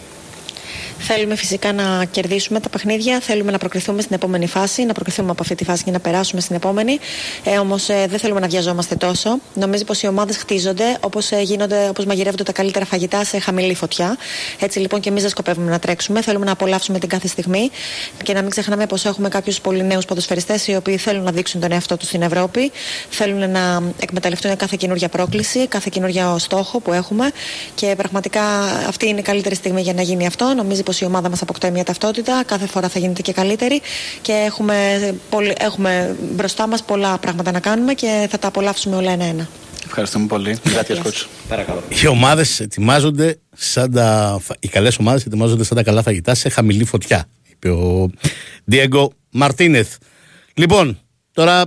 N: Θέλουμε φυσικά να κερδίσουμε τα παιχνίδια, θέλουμε να προκριθούμε στην επόμενη φάση, να προκριθούμε από αυτή τη φάση και να περάσουμε στην επόμενη. Ε, Όμως ε, δεν θέλουμε να βιαζόμαστε τόσο. Νομίζω πως οι ομάδες χτίζονται όπως όπως μαγειρεύονται τα καλύτερα φαγητά σε χαμηλή φωτιά. Έτσι λοιπόν και εμείς δεν σκοπεύουμε να τρέξουμε. Θέλουμε να απολαύσουμε την κάθε στιγμή και να μην ξεχνάμε πως έχουμε κάποιους πολύ νέους ποδοσφαιριστές οι οποίοι θέλουν να δείξουν τον εαυτό τους στην Ευρώπη. Θέλουν να εκμεταλλευτούν κάθε καινούργια πρόκληση, κάθε καινούργια στόχο που έχουμε. Και πραγματικά αυτή είναι η καλύτερη στιγμή για να γίνει αυτό. Νομίζω πως η ομάδα μας αποκτάει μια ταυτότητα. Κάθε φορά θα γίνεται και καλύτερη. Και έχουμε, πολύ, έχουμε μπροστά μας πολλά πράγματα να κάνουμε και θα τα απολαύσουμε όλα ένα-ένα.
O: Ευχαριστούμε πολύ. Gracias, coach.
M: Παρακαλώ.
B: Οι ομάδες ετοιμάζονται σαν τα. φα- Οι καλές ομάδες ετοιμάζονται σαν τα καλά φαγητά σε χαμηλή φωτιά. Είπε ο Διέγκο Μαρτίνεθ. Λοιπόν, τώρα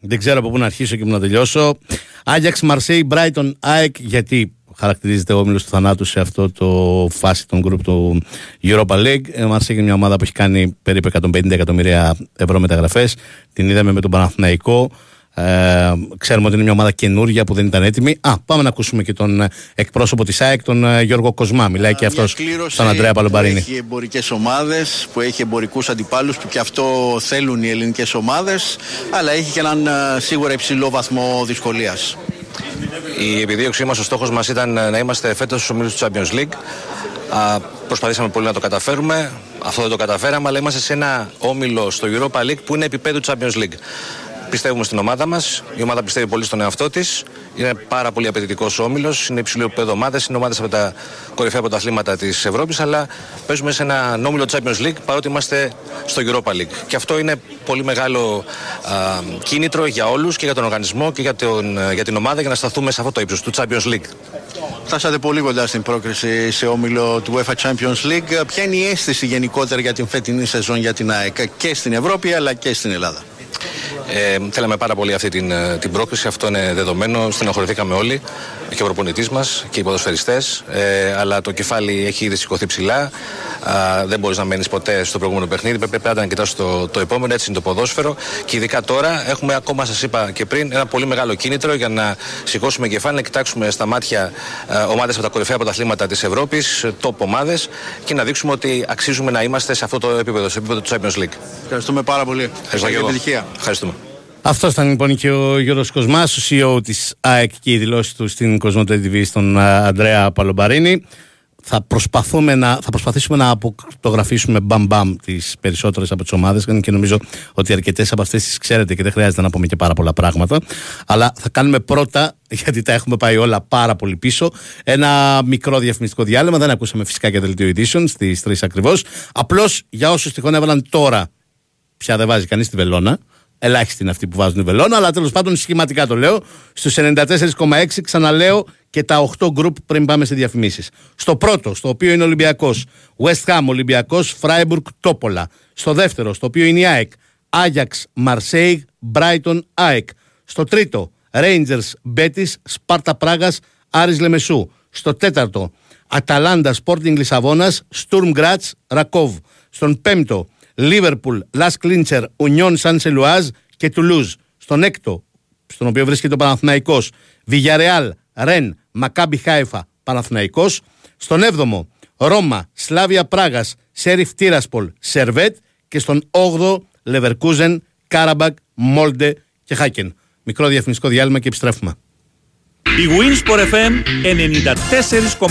B: δεν ξέρω από πού να αρχίσω και πού να τελειώσω. Άγιαξ Μαρσέη Μπράιτον ΑΕΚ, γιατί χαρακτηρίζεται ο όμιλος του θανάτου σε αυτό το φάση των γκρουπ του Europa League. Ε, Μαρσέη είναι μια ομάδα που έχει κάνει περίπου 150 εκατομμύρια ευρώ μεταγραφές. Την είδαμε με τον Παναθηναϊκό. Ε, ξέρουμε ότι είναι μια ομάδα καινούρια που δεν ήταν έτοιμη. Α, πάμε να ακούσουμε και τον ε, εκπρόσωπο της ΑΕΚ, τον ε, Γιώργο Κοσμά. Μιλάει και αυτός στον Αντρέα
K: Που
B: Παλομπαρίνη.
K: έχει εμπορικές ομάδες, που έχει εμπορικούς αντιπάλους που και αυτό θέλουν οι ελληνικές ομάδες, αλλά έχει και έναν ε, σίγουρα υψηλό βαθμό δυσκολίας.
P: Η επιδίωξή μας, ο στόχος μας ήταν ε, να είμαστε φέτος στους ομίλους του Champions League. Α, προσπαθήσαμε πολύ να το καταφέρουμε. Αυτό δεν το καταφέραμε, αλλά είμαστε σε ένα όμιλο στο Europa League που είναι επίπεδου Champions League. Πιστεύουμε στην ομάδα μας. Η ομάδα πιστεύει πολύ στον εαυτό της. Είναι πάρα πολύ απαιτητικός όμιλος. Είναι υψηλό επίπεδο ομάδε. Είναι ομάδες από τα κορυφαία πρωταθλήματα της Ευρώπης. Αλλά παίζουμε σε ένα όμιλο Champions League παρότι είμαστε στο Europa League. Και αυτό είναι πολύ μεγάλο α, κίνητρο για όλους και για τον οργανισμό και για, τον, για την ομάδα για να σταθούμε σε αυτό το ύψος του Champions League.
K: Φτάσατε πολύ κοντά στην πρόκριση σε όμιλο του UEFA Champions League. Ποια είναι η αίσθηση γενικότερα για την φετινή σεζόν για την ΑΕΚ και στην Ευρώπη αλλά και στην Ελλάδα;
P: Ε, θέλαμε πάρα πολύ αυτή την, ε, την πρόκληση, αυτό είναι δεδομένο. Στενοχωρηθήκαμε όλοι και ο προπονητής μας και οι ποδοσφαιριστές. Ε, αλλά το κεφάλι έχει ήδη σηκωθεί ψηλά. Α, δεν μπορείς να μένεις ποτέ στο προηγούμενο παιχνίδι. Πρέπει πάντα να κοιτάς το, το επόμενο. Έτσι είναι το ποδόσφαιρο. Και ειδικά τώρα έχουμε ακόμα, σας είπα και πριν, ένα πολύ μεγάλο κίνητρο για να σηκώσουμε κεφάλι, να κοιτάξουμε στα μάτια ομάδες από τα κορυφαία πρωταθλήματα της Ευρώπης, top ομάδες και να δείξουμε ότι αξίζουμε να είμαστε σε αυτό το επίπεδο, σε επίπεδο του Champions League.
K: Ευχαριστούμε πάρα πολύ.
P: Ευχαριστώ
K: Καλή
P: και εγώ.
K: επιτυχία.
P: Ευχαριστούμε.
B: Αυτός ήταν λοιπόν και ο Γιώργος Κοσμάς, ο CEO της ΑΕΚ και η δηλώση του στην Κοσμοτέ TV στον α, Αντρέα Παλομπαρίνη. Θα, προσπαθούμε να, θα προσπαθήσουμε να αποκρυπτογραφήσουμε μπαμ μπαμ τις περισσότερες από τις ομάδες και νομίζω ότι αρκετές από αυτές τις ξέρετε και δεν χρειάζεται να πούμε και πάρα πολλά πράγματα. Αλλά θα κάνουμε πρώτα, γιατί τα έχουμε πάει όλα πάρα πολύ πίσω, ένα μικρό διαφημιστικό διάλειμμα. Δεν ακούσαμε φυσικά και δελτίο edition στις 3 ακριβώς. Απλώς για όσους τυχόν έβαλαν τώρα, πια δεν βάζει κανείς τη βελόνα. Ελάχιστοι είναι αυτοί που βάζουν βελόνα, αλλά τέλος πάντων σχηματικά το λέω. Στους 94,6 ξαναλέω και τα 8 γκρουπ πριν πάμε σε διαφημίσεις. Στο πρώτο, στο οποίο είναι Ολυμπιακός, West Ham Ολυμπιακός, Freiburg Τόπολα. Στο δεύτερο, στο οποίο είναι η ΑΕΚ, Άγιαξ Marseille, Brighton ΑΕΚ. Στο τρίτο, Rangers Betis, Σπάρτα Πράγα, Άρης Λεμεσού. Στο τέταρτο, Αταλάντα Sporting Λισαβόνα, Sturm Graz, Ρακόβ. Στον πέμπτο, Λίβερπουλ, Λασκ Λιντς, Ουνιόν Σεν Ζιλουάζ και Τουλούζ. Στον έκτο, στον οποίο βρίσκεται ο Παναθηναϊκός, Βιγιαρεάλ, Ρεν, Μακάμπι Χάιφα, Παναθηναϊκός. Στον έβδομο, Ρώμα, Σλάβια Πράγας, Σέριφ Τιράσπολ, Σερβέτ και στον όγδοο, Λεβερκούζεν, Καραμπάγκ, Μόλντε και Χάκεν. Μικρό διαφημιστικό διάλειμμα και επιστρέφουμε.
Q: Η Winsport FM 94,6